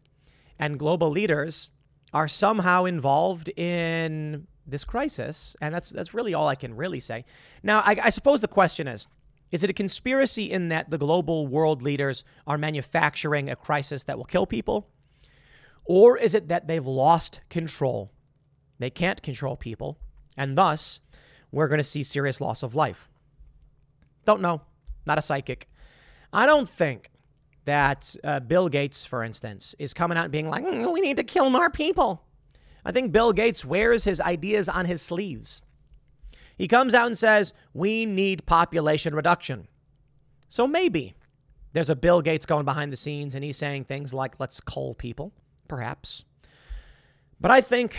and global leaders are somehow involved in this crisis, and that's that's really all I can really say. Now, I, I suppose the question is: Is it a conspiracy in that the global world leaders are manufacturing a crisis that will kill people, or is it that they've lost control they can't control people, and thus we're going to see serious loss of life. Don't know. Not a psychic. I don't think that uh, Bill Gates, for instance, is coming out and being like, mm, we need to kill more people. I think Bill Gates wears his ideas on his sleeves. He comes out and says, we need population reduction. So maybe there's a Bill Gates going behind the scenes and he's saying things like, let's cull people, perhaps. But I think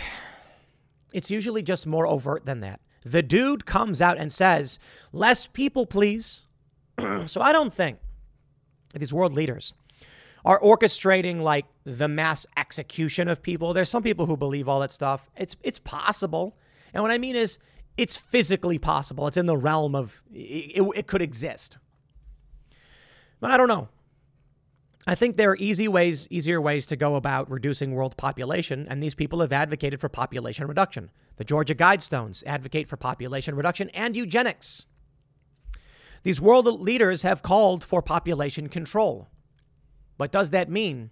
it's usually just more overt than that. The dude comes out and says, less people, please. (clears throat) so I don't think these world leaders are orchestrating like the mass execution of people. There's some people who believe all that stuff. It's it's possible. And what I mean is it's physically possible. It's in the realm of it, it, could exist. But I don't know. I think there are easy ways, easier ways to go about reducing world population, and these people have advocated for population reduction. The Georgia Guidestones advocate for population reduction and eugenics. These world leaders have called for population control. But does that mean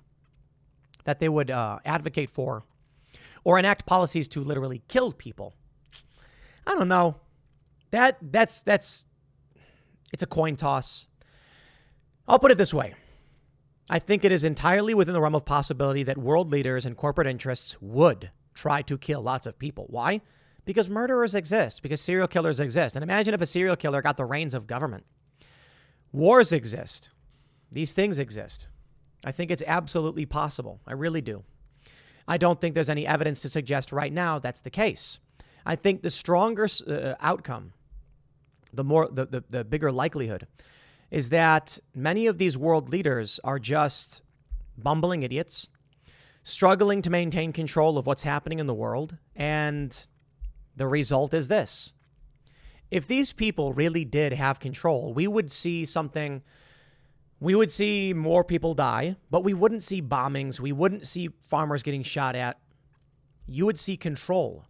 that they would uh, advocate for or enact policies to literally kill people? I don't know. That that's that's it's a coin toss. I'll put it this way. I think it is entirely within the realm of possibility that world leaders and corporate interests would try to kill lots of people. Why? Because murderers exist, because serial killers exist. And imagine if a serial killer got the reins of government. Wars exist. These things exist. I think it's absolutely possible. I really do. I don't think there's any evidence to suggest right now that's the case. I think the stronger uh, outcome, the more the, the, the bigger likelihood is that many of these world leaders are just bumbling idiots, struggling to maintain control of what's happening in the world. And the result is this if these people really did have control, we would see something. We would see more people die, but we wouldn't see bombings. We wouldn't see farmers getting shot at. You would see control.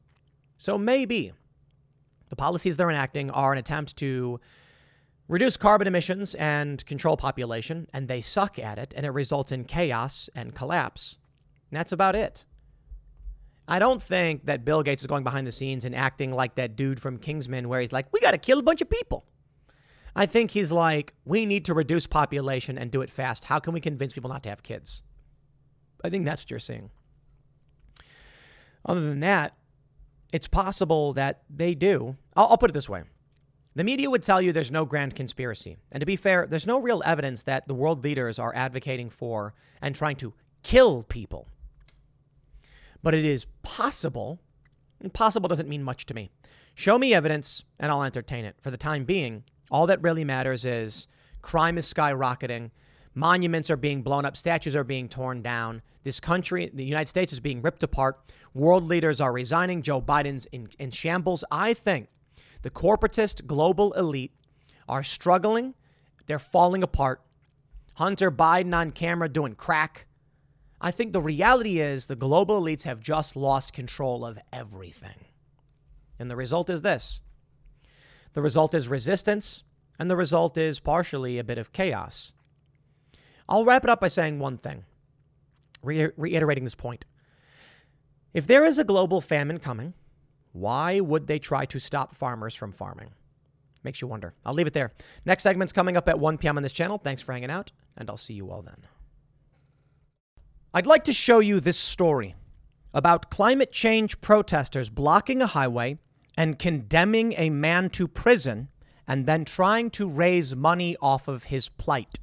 So maybe the policies they're enacting are an attempt to reduce carbon emissions and control population, and they suck at it, and it results in chaos and collapse. And that's about it. I don't think that Bill Gates is going behind the scenes and acting like that dude from Kingsman where he's like, we got to kill a bunch of people. I think he's like, we need to reduce population and do it fast. How can we convince people not to have kids? I think that's what you're seeing. Other than that, it's possible that they do. I'll, I'll put it this way the media would tell you there's no grand conspiracy. And to be fair, there's no real evidence that the world leaders are advocating for and trying to kill people. But it is possible, and possible doesn't mean much to me. Show me evidence and I'll entertain it. For the time being, all that really matters is crime is skyrocketing, monuments are being blown up, statues are being torn down, this country, the United States, is being ripped apart, world leaders are resigning, Joe Biden's in, in shambles. I think the corporatist global elite are struggling. They're falling apart. Hunter Biden on camera doing crack. I think the reality is the global elites have just lost control of everything. And the result is this the result is resistance, and the result is partially a bit of chaos. I'll wrap it up by saying one thing, re- reiterating this point. If there is a global famine coming, why would they try to stop farmers from farming? Makes you wonder. I'll leave it there. Next segment's coming up at 1 p.m. on this channel. Thanks for hanging out, and I'll see you all then. I'd like to show you this story about climate change protesters blocking a highway and condemning a man to prison and then trying to raise money off of his plight.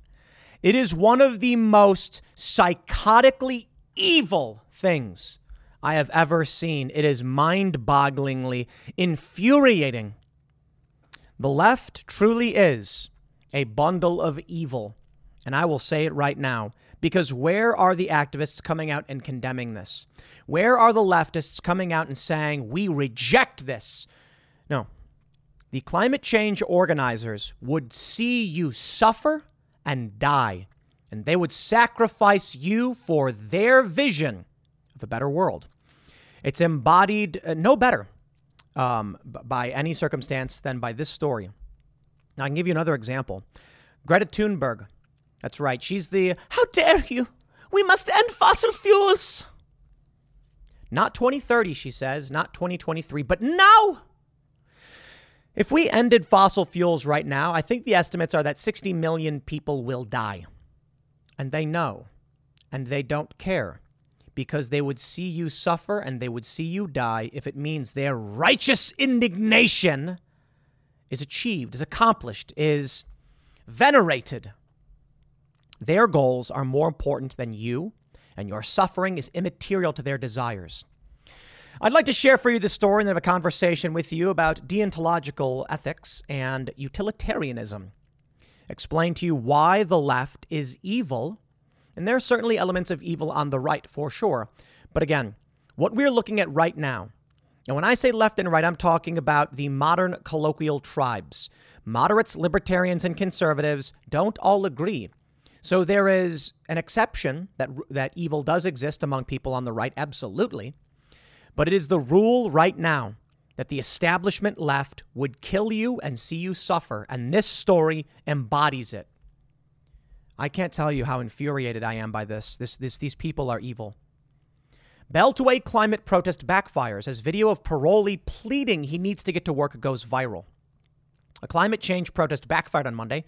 It is one of the most psychotically evil things I have ever seen. It is mind bogglingly infuriating. The left truly is a bundle of evil. And I will say it right now because where are the activists coming out and condemning this? Where are the leftists coming out and saying, we reject this? No. The climate change organizers would see you suffer and die, and they would sacrifice you for their vision of a better world. It's embodied uh, no better um, by any circumstance than by this story. Now, I can give you another example. Greta Thunberg. That's right. She's the, how dare you? We must end fossil fuels. Not 2030, she says, not 2023, but now. If we ended fossil fuels right now, I think the estimates are that 60 million people will die. And they know. And they don't care because they would see you suffer and they would see you die if it means their righteous indignation is achieved, is accomplished, is venerated. Their goals are more important than you, and your suffering is immaterial to their desires. I'd like to share for you this story and have a conversation with you about deontological ethics and utilitarianism. Explain to you why the left is evil, and there are certainly elements of evil on the right for sure. But again, what we're looking at right now, and when I say left and right, I'm talking about the modern colloquial tribes. Moderates, libertarians, and conservatives don't all agree. So there is an exception that that evil does exist among people on the right, absolutely. But it is the rule right now that the establishment left would kill you and see you suffer, and this story embodies it. I can't tell you how infuriated I am by this. This, this these people are evil. Beltway climate protest backfires as video of parolee pleading he needs to get to work goes viral. A climate change protest backfired on Monday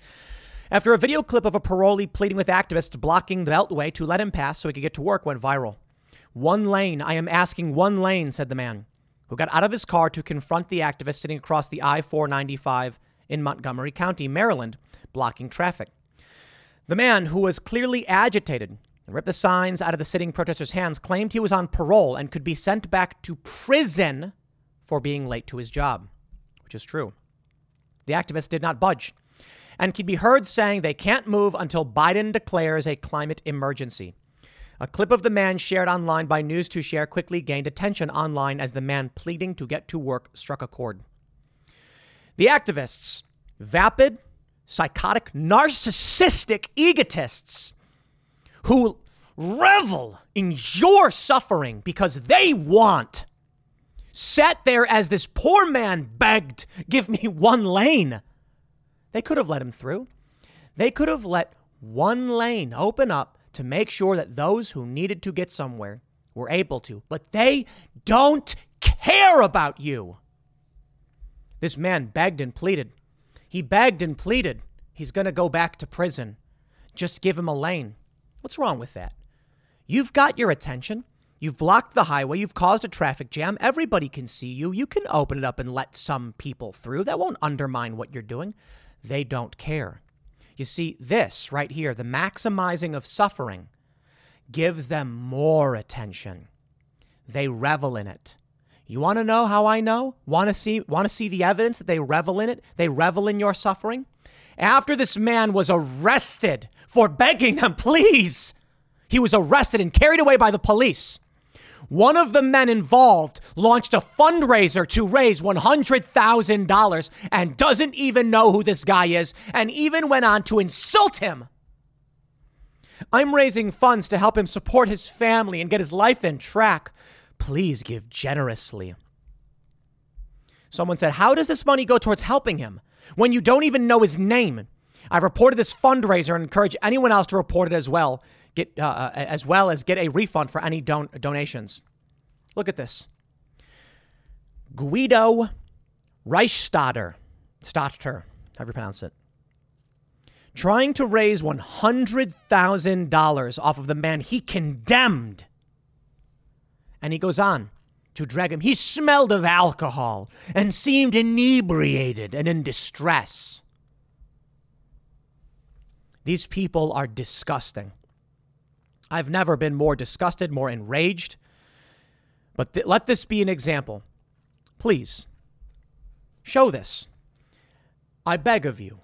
after a video clip of a parolee pleading with activists blocking the Beltway to let him pass so he could get to work went viral. One lane, I am asking one lane, said the man, who got out of his car to confront the activist sitting across the I 495 in Montgomery County, Maryland, blocking traffic. The man, who was clearly agitated and ripped the signs out of the sitting protesters' hands, claimed he was on parole and could be sent back to prison for being late to his job, which is true. The activist did not budge and could be heard saying they can't move until Biden declares a climate emergency. A clip of the man shared online by News2Share quickly gained attention online as the man pleading to get to work struck a chord. The activists, vapid, psychotic, narcissistic egotists who revel in your suffering because they want, sat there as this poor man begged, Give me one lane. They could have let him through. They could have let one lane open up to make sure that those who needed to get somewhere were able to, but they don't care about you. This man begged and pleaded. He begged and pleaded. He's going to go back to prison. Just give him a lane. What's wrong with that? You've got your attention. You've blocked the highway. You've caused a traffic jam. Everybody can see you. You can open it up and let some people through. That won't undermine what you're doing. They don't care. You see, this right here, the maximizing of suffering, gives them more attention. They revel in it. You want to know how I know? Want to see want to see the evidence that they revel in it? They revel in your suffering? After this man was arrested for begging them, please. He was arrested and carried away by the police. One of the men involved launched a fundraiser to raise $100,000 and doesn't even know who this guy is and even went on to insult him. I'm raising funds to help him support his family and get his life in track. Please give generously. Someone said, How does this money go towards helping him when you don't even know his name? I've reported this fundraiser and encourage anyone else to report it as well get uh, uh, as well as get a refund for any don- donations. Look at this. Guido Reichstadter, Statter, however you pronounce it, trying to raise $100,000 off of the man he condemned. And he goes on to drag him. He smelled of alcohol and seemed inebriated and in distress. These people are disgusting. I've never been more disgusted, more enraged. But th- let this be an example. Please, show this. I beg of you.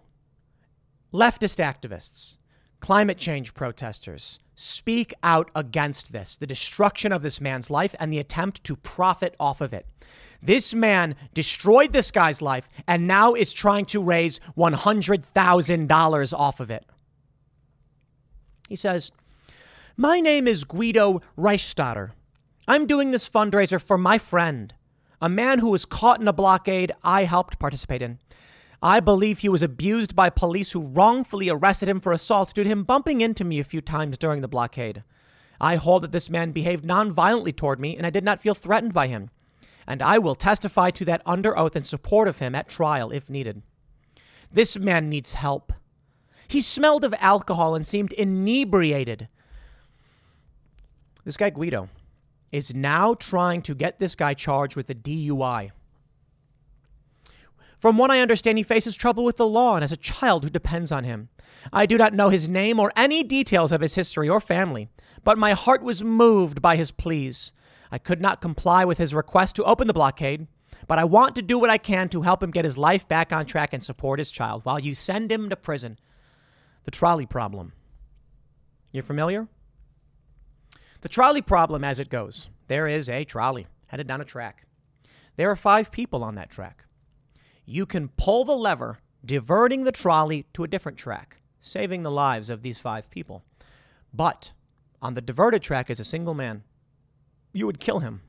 Leftist activists, climate change protesters, speak out against this, the destruction of this man's life and the attempt to profit off of it. This man destroyed this guy's life and now is trying to raise $100,000 off of it. He says, my name is Guido Reichstadter. I'm doing this fundraiser for my friend, a man who was caught in a blockade I helped participate in. I believe he was abused by police who wrongfully arrested him for assault due to him bumping into me a few times during the blockade. I hold that this man behaved non-violently toward me and I did not feel threatened by him. and I will testify to that under oath in support of him at trial if needed. This man needs help. He smelled of alcohol and seemed inebriated. This guy, Guido, is now trying to get this guy charged with a DUI. From what I understand, he faces trouble with the law and has a child who depends on him. I do not know his name or any details of his history or family, but my heart was moved by his pleas. I could not comply with his request to open the blockade, but I want to do what I can to help him get his life back on track and support his child while you send him to prison. The trolley problem. You're familiar? The trolley problem, as it goes, there is a trolley headed down a track. There are five people on that track. You can pull the lever, diverting the trolley to a different track, saving the lives of these five people. But on the diverted track is a single man. You would kill him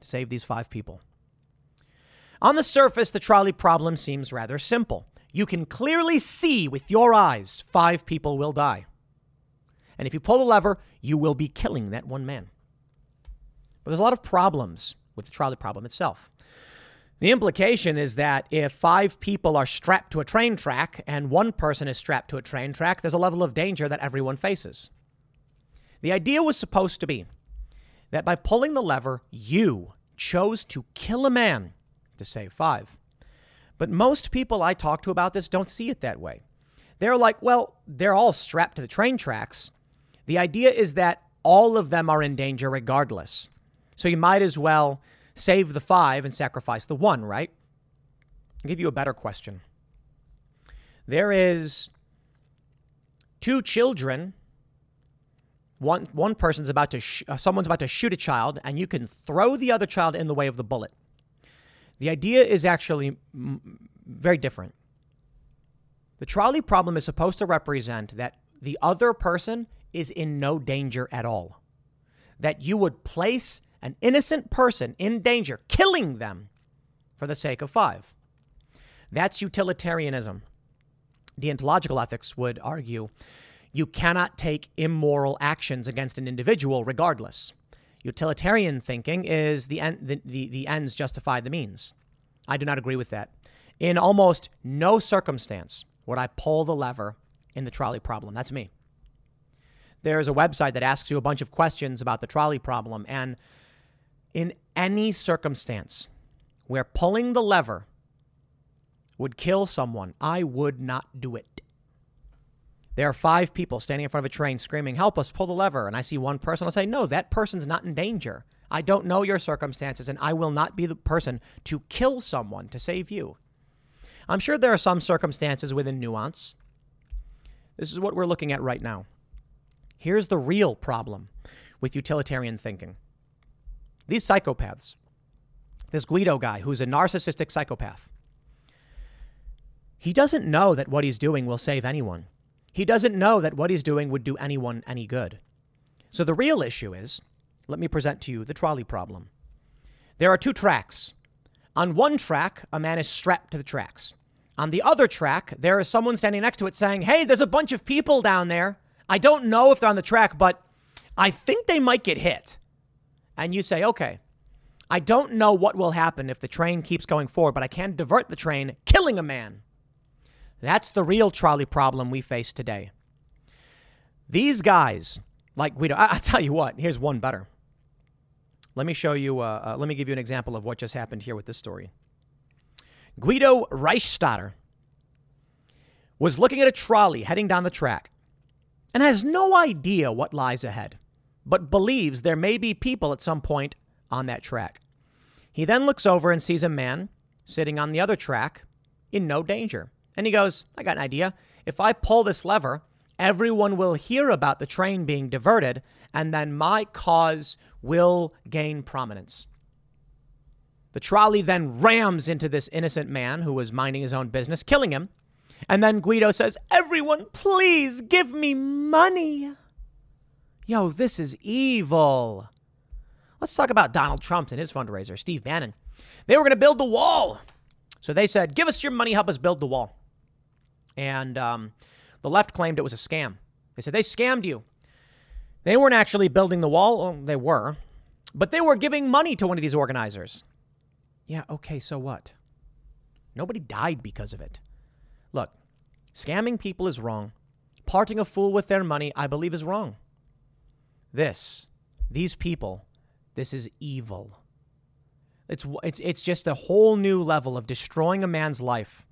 to save these five people. On the surface, the trolley problem seems rather simple. You can clearly see with your eyes five people will die. And if you pull the lever, you will be killing that one man. But there's a lot of problems with the trolley problem itself. The implication is that if five people are strapped to a train track and one person is strapped to a train track, there's a level of danger that everyone faces. The idea was supposed to be that by pulling the lever, you chose to kill a man to save five. But most people I talk to about this don't see it that way. They're like, well, they're all strapped to the train tracks. The idea is that all of them are in danger regardless. So you might as well save the five and sacrifice the one, right? I'll give you a better question. There is two children. One, one person's about to, sh- uh, someone's about to shoot a child, and you can throw the other child in the way of the bullet. The idea is actually m- very different. The trolley problem is supposed to represent that the other person is in no danger at all. That you would place an innocent person in danger, killing them for the sake of five. That's utilitarianism. Deontological ethics would argue you cannot take immoral actions against an individual regardless. Utilitarian thinking is the, the, the, the ends justify the means. I do not agree with that. In almost no circumstance would I pull the lever in the trolley problem. That's me. There's a website that asks you a bunch of questions about the trolley problem. And in any circumstance where pulling the lever would kill someone, I would not do it. There are five people standing in front of a train screaming, Help us, pull the lever. And I see one person, I'll say, No, that person's not in danger. I don't know your circumstances, and I will not be the person to kill someone to save you. I'm sure there are some circumstances within nuance. This is what we're looking at right now. Here's the real problem with utilitarian thinking these psychopaths, this Guido guy who's a narcissistic psychopath, he doesn't know that what he's doing will save anyone. He doesn't know that what he's doing would do anyone any good. So the real issue is let me present to you the trolley problem. There are two tracks. On one track, a man is strapped to the tracks. On the other track, there is someone standing next to it saying, Hey, there's a bunch of people down there. I don't know if they're on the track, but I think they might get hit. And you say, Okay, I don't know what will happen if the train keeps going forward, but I can divert the train, killing a man. That's the real trolley problem we face today. These guys, like Guido, I- will tell you what, here's one better. Let me show you, uh, uh, let me give you an example of what just happened here with this story. Guido Reichstadter was looking at a trolley heading down the track and has no idea what lies ahead, but believes there may be people at some point on that track. He then looks over and sees a man sitting on the other track in no danger. And he goes, I got an idea. If I pull this lever, everyone will hear about the train being diverted, and then my cause will gain prominence. The trolley then rams into this innocent man who was minding his own business, killing him. And then Guido says, Everyone, please give me money. Yo, this is evil. Let's talk about Donald Trump and his fundraiser, Steve Bannon. They were going to build the wall. So they said, Give us your money, help us build the wall. And um, the left claimed it was a scam. They said they scammed you. They weren't actually building the wall. Well, they were, But they were giving money to one of these organizers. Yeah, okay, so what? Nobody died because of it. Look, scamming people is wrong. Parting a fool with their money, I believe, is wrong. This, these people, this is evil. It's, it's, it's just a whole new level of destroying a man's life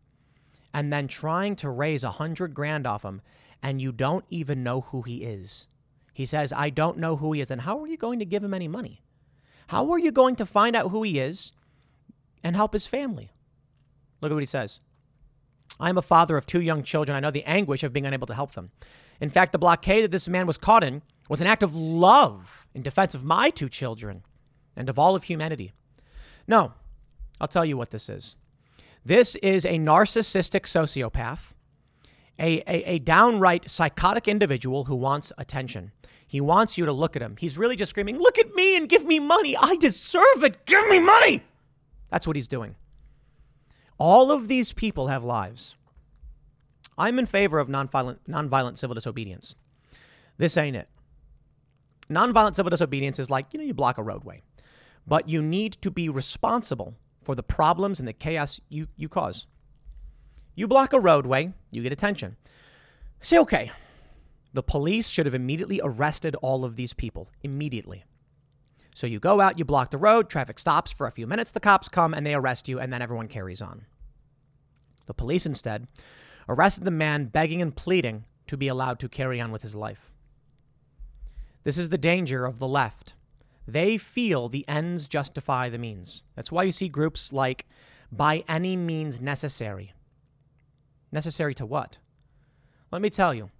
and then trying to raise a hundred grand off him, and you don't even know who he is. He says, I don't know who he is. And how are you going to give him any money? How are you going to find out who he is and help his family? Look at what he says. I am a father of two young children. I know the anguish of being unable to help them. In fact, the blockade that this man was caught in was an act of love in defense of my two children and of all of humanity. No, I'll tell you what this is. This is a narcissistic sociopath, a, a, a downright psychotic individual who wants attention. He wants you to look at him. He's really just screaming, Look at me and give me money. I deserve it. Give me money. That's what he's doing. All of these people have lives. I'm in favor of nonviolent, nonviolent civil disobedience. This ain't it. Nonviolent civil disobedience is like, you know, you block a roadway, but you need to be responsible for the problems and the chaos you, you cause. You block a roadway, you get attention. Say, okay, the police should have immediately arrested all of these people. Immediately. So you go out, you block the road, traffic stops for a few minutes, the cops come and they arrest you, and then everyone carries on. The police instead arrested the man begging and pleading to be allowed to carry on with his life. This is the danger of the left. They feel the ends justify the means. That's why you see groups like by any means necessary. Necessary to what? Let me tell you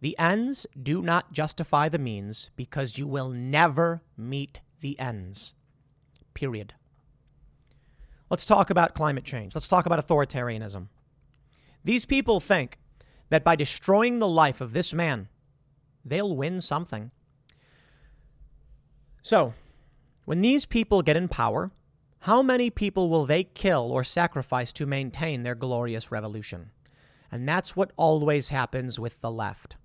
the ends do not justify the means because you will never meet the ends. Period. Let's talk about climate change. Let's talk about authoritarianism. These people think that by destroying the life of this man, they'll win something. So, when these people get in power, how many people will they kill or sacrifice to maintain their glorious revolution? And that's what always happens with the left.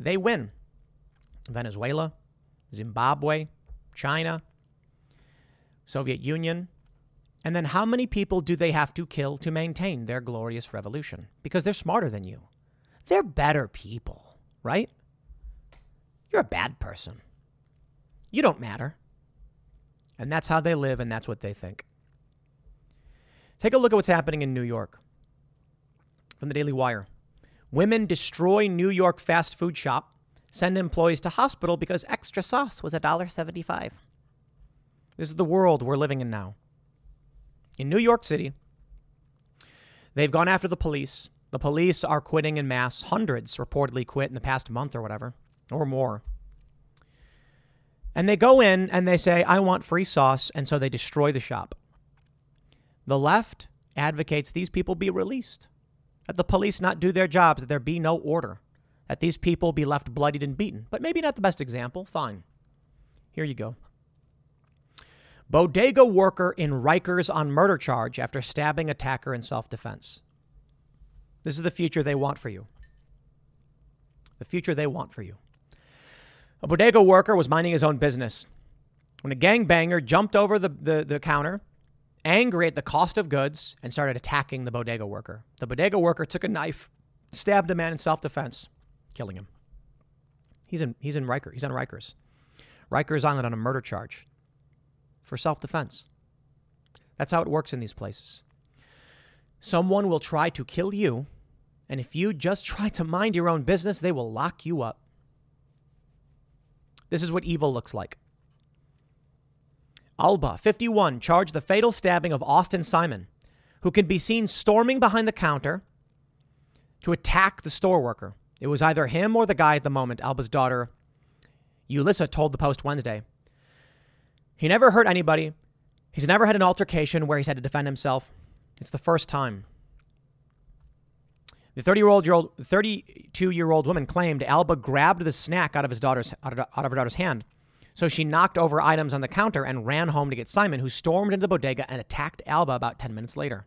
They win. Venezuela, Zimbabwe, China, Soviet Union. And then how many people do they have to kill to maintain their glorious revolution? Because they're smarter than you. They're better people, right? You're a bad person. You don't matter. And that's how they live, and that's what they think. Take a look at what's happening in New York from the Daily Wire. Women destroy New York fast food shop, send employees to hospital because extra sauce was $1.75. This is the world we're living in now. In New York City, they've gone after the police. The police are quitting in mass. Hundreds reportedly quit in the past month or whatever, or more. And they go in and they say, I want free sauce. And so they destroy the shop. The left advocates these people be released that the police not do their jobs, that there be no order, that these people be left bloodied and beaten. But maybe not the best example. Fine. Here you go. Bodega worker in Rikers on murder charge after stabbing attacker in self defense. This is the future they want for you. The future they want for you. A bodega worker was minding his own business when a gangbanger jumped over the, the, the counter angry at the cost of goods and started attacking the bodega worker. The bodega worker took a knife, stabbed a man in self defense, killing him. He's in, he's in Riker. He's on Rikers. Rikers Island on a murder charge for self defense. That's how it works in these places. Someone will try to kill you, and if you just (laughs) try to mind your own business, they will lock you up. This is what evil looks like. Alba, 51, charged the fatal stabbing of Austin Simon, who can be seen storming behind the counter to attack the store worker. It was either him or the guy at the moment, Alba's daughter, Ulissa, told the Post Wednesday. He never hurt anybody. He's never had an altercation where he's had to defend himself. It's the first time. The 30 year old, 32 year old woman claimed Alba grabbed the snack out of his daughter's out of her daughter's hand so she knocked over items on the counter and ran home to get Simon, who stormed into the bodega and attacked Alba about 10 minutes later.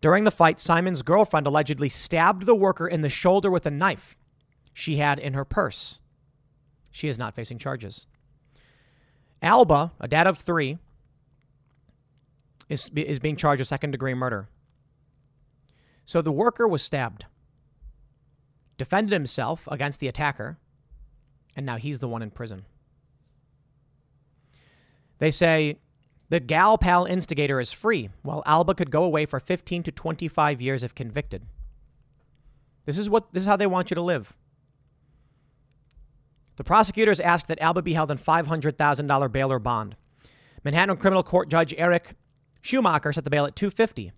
During the fight, Simon's girlfriend allegedly stabbed the worker in the shoulder with a knife she had in her purse. She is not facing charges. Alba, a dad of three, is, is being charged with second degree murder. So the worker was stabbed, defended himself against the attacker, and now he's the one in prison. They say the gal pal instigator is free, while Alba could go away for 15 to 25 years if convicted. This is what this is how they want you to live. The prosecutors asked that Alba be held on $500,000 bail or bond. Manhattan criminal court judge Eric Schumacher set the bail at 250,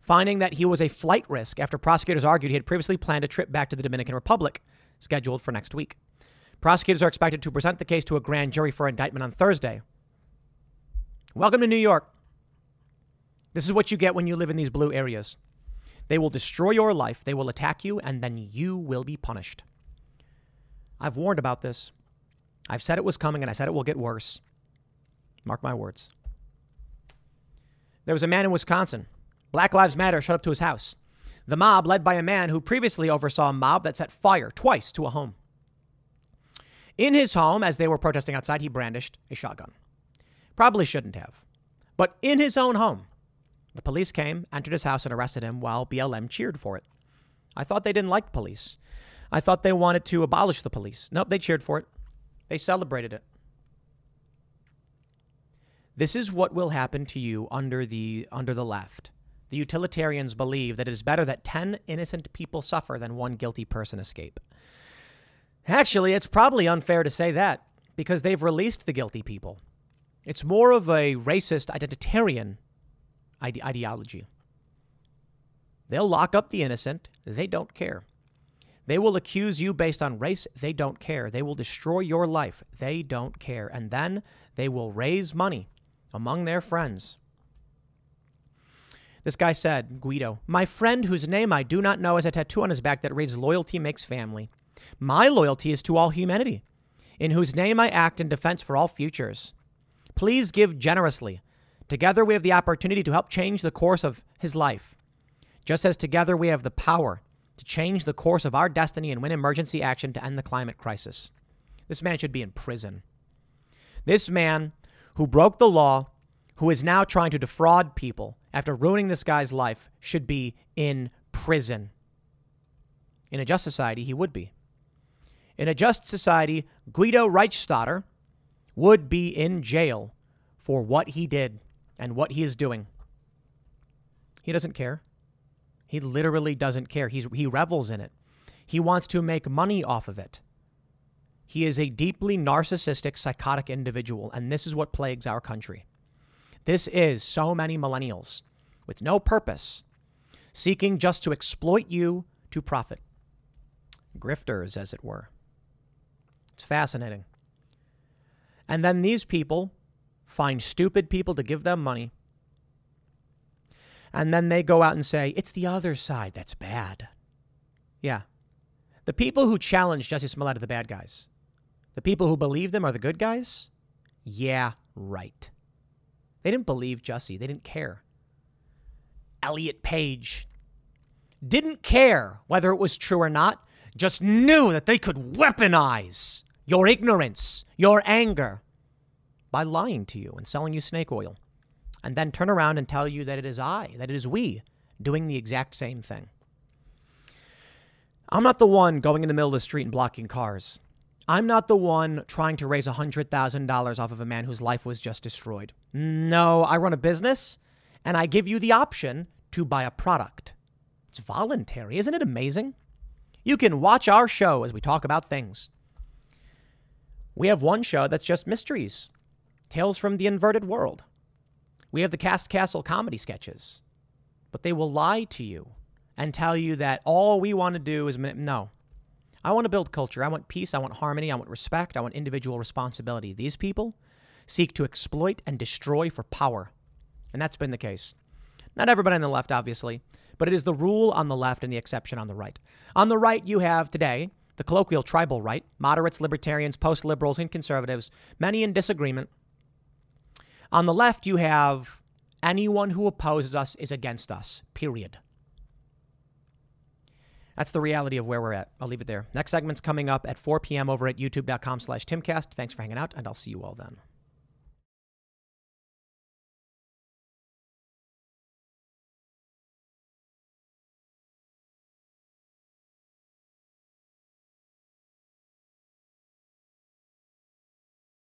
finding that he was a flight risk after prosecutors argued he had previously planned a trip back to the Dominican Republic, scheduled for next week. Prosecutors are expected to present the case to a grand jury for indictment on Thursday. Welcome to New York. This is what you get when you live in these blue areas. They will destroy your life, they will attack you, and then you will be punished. I've warned about this. I've said it was coming, and I said it will get worse. Mark my words. There was a man in Wisconsin. Black Lives Matter showed up to his house. The mob, led by a man who previously oversaw a mob that set fire twice to a home. In his home, as they were protesting outside, he brandished a shotgun. Probably shouldn't have. But in his own home, the police came, entered his house, and arrested him while BLM cheered for it. I thought they didn't like police. I thought they wanted to abolish the police. Nope, they cheered for it. They celebrated it. This is what will happen to you under the under the left. The utilitarians believe that it is better that 10 innocent people suffer than one guilty person escape. Actually, it's probably unfair to say that because they've released the guilty people. It's more of a racist, identitarian ide- ideology. They'll lock up the innocent. They don't care. They will accuse you based on race. They don't care. They will destroy your life. They don't care. And then they will raise money among their friends. This guy said, Guido, my friend whose name I do not know has a tattoo on his back that reads Loyalty Makes Family. My loyalty is to all humanity, in whose name I act in defense for all futures. Please give generously. Together we have the opportunity to help change the course of his life. Just as together we have the power to change the course of our destiny and win emergency action to end the climate crisis. This man should be in prison. This man who broke the law, who is now trying to defraud people after ruining this guy's life, should be in prison. In a just society, he would be. In a just society, Guido Reichstadter, would be in jail for what he did and what he is doing. He doesn't care. He literally doesn't care. He's, he revels in it. He wants to make money off of it. He is a deeply narcissistic, psychotic individual, and this is what plagues our country. This is so many millennials with no purpose, seeking just to exploit you to profit. Grifters, as it were. It's fascinating. And then these people find stupid people to give them money. And then they go out and say, it's the other side that's bad. Yeah. The people who challenge Jussie Smollett are the bad guys. The people who believe them are the good guys? Yeah, right. They didn't believe Jesse, They didn't care. Elliot Page didn't care whether it was true or not, just knew that they could weaponize your ignorance, your anger, by lying to you and selling you snake oil, and then turn around and tell you that it is I, that it is we, doing the exact same thing. I'm not the one going in the middle of the street and blocking cars. I'm not the one trying to raise $100,000 off of a man whose life was just destroyed. No, I run a business and I give you the option to buy a product. It's voluntary. Isn't it amazing? You can watch our show as we talk about things. We have one show that's just mysteries, tales from the inverted world. We have the Cast Castle comedy sketches. but they will lie to you and tell you that all we want to do is no. I want to build culture. I want peace. I want harmony. I want respect. I want individual responsibility. These people seek to exploit and destroy for power. And that's been the case. Not everybody on the left, obviously, but it is the rule on the left and the exception on the right. On the right, you have today the colloquial tribal right, moderates, libertarians, post liberals, and conservatives, many in disagreement. On the left, you have anyone who opposes us is against us, period. That's the reality of where we're at. I'll leave it there. Next segment's coming up at 4 p.m. over at youtube.com slash timcast. Thanks for hanging out, and I'll see you all then.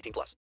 18 plus.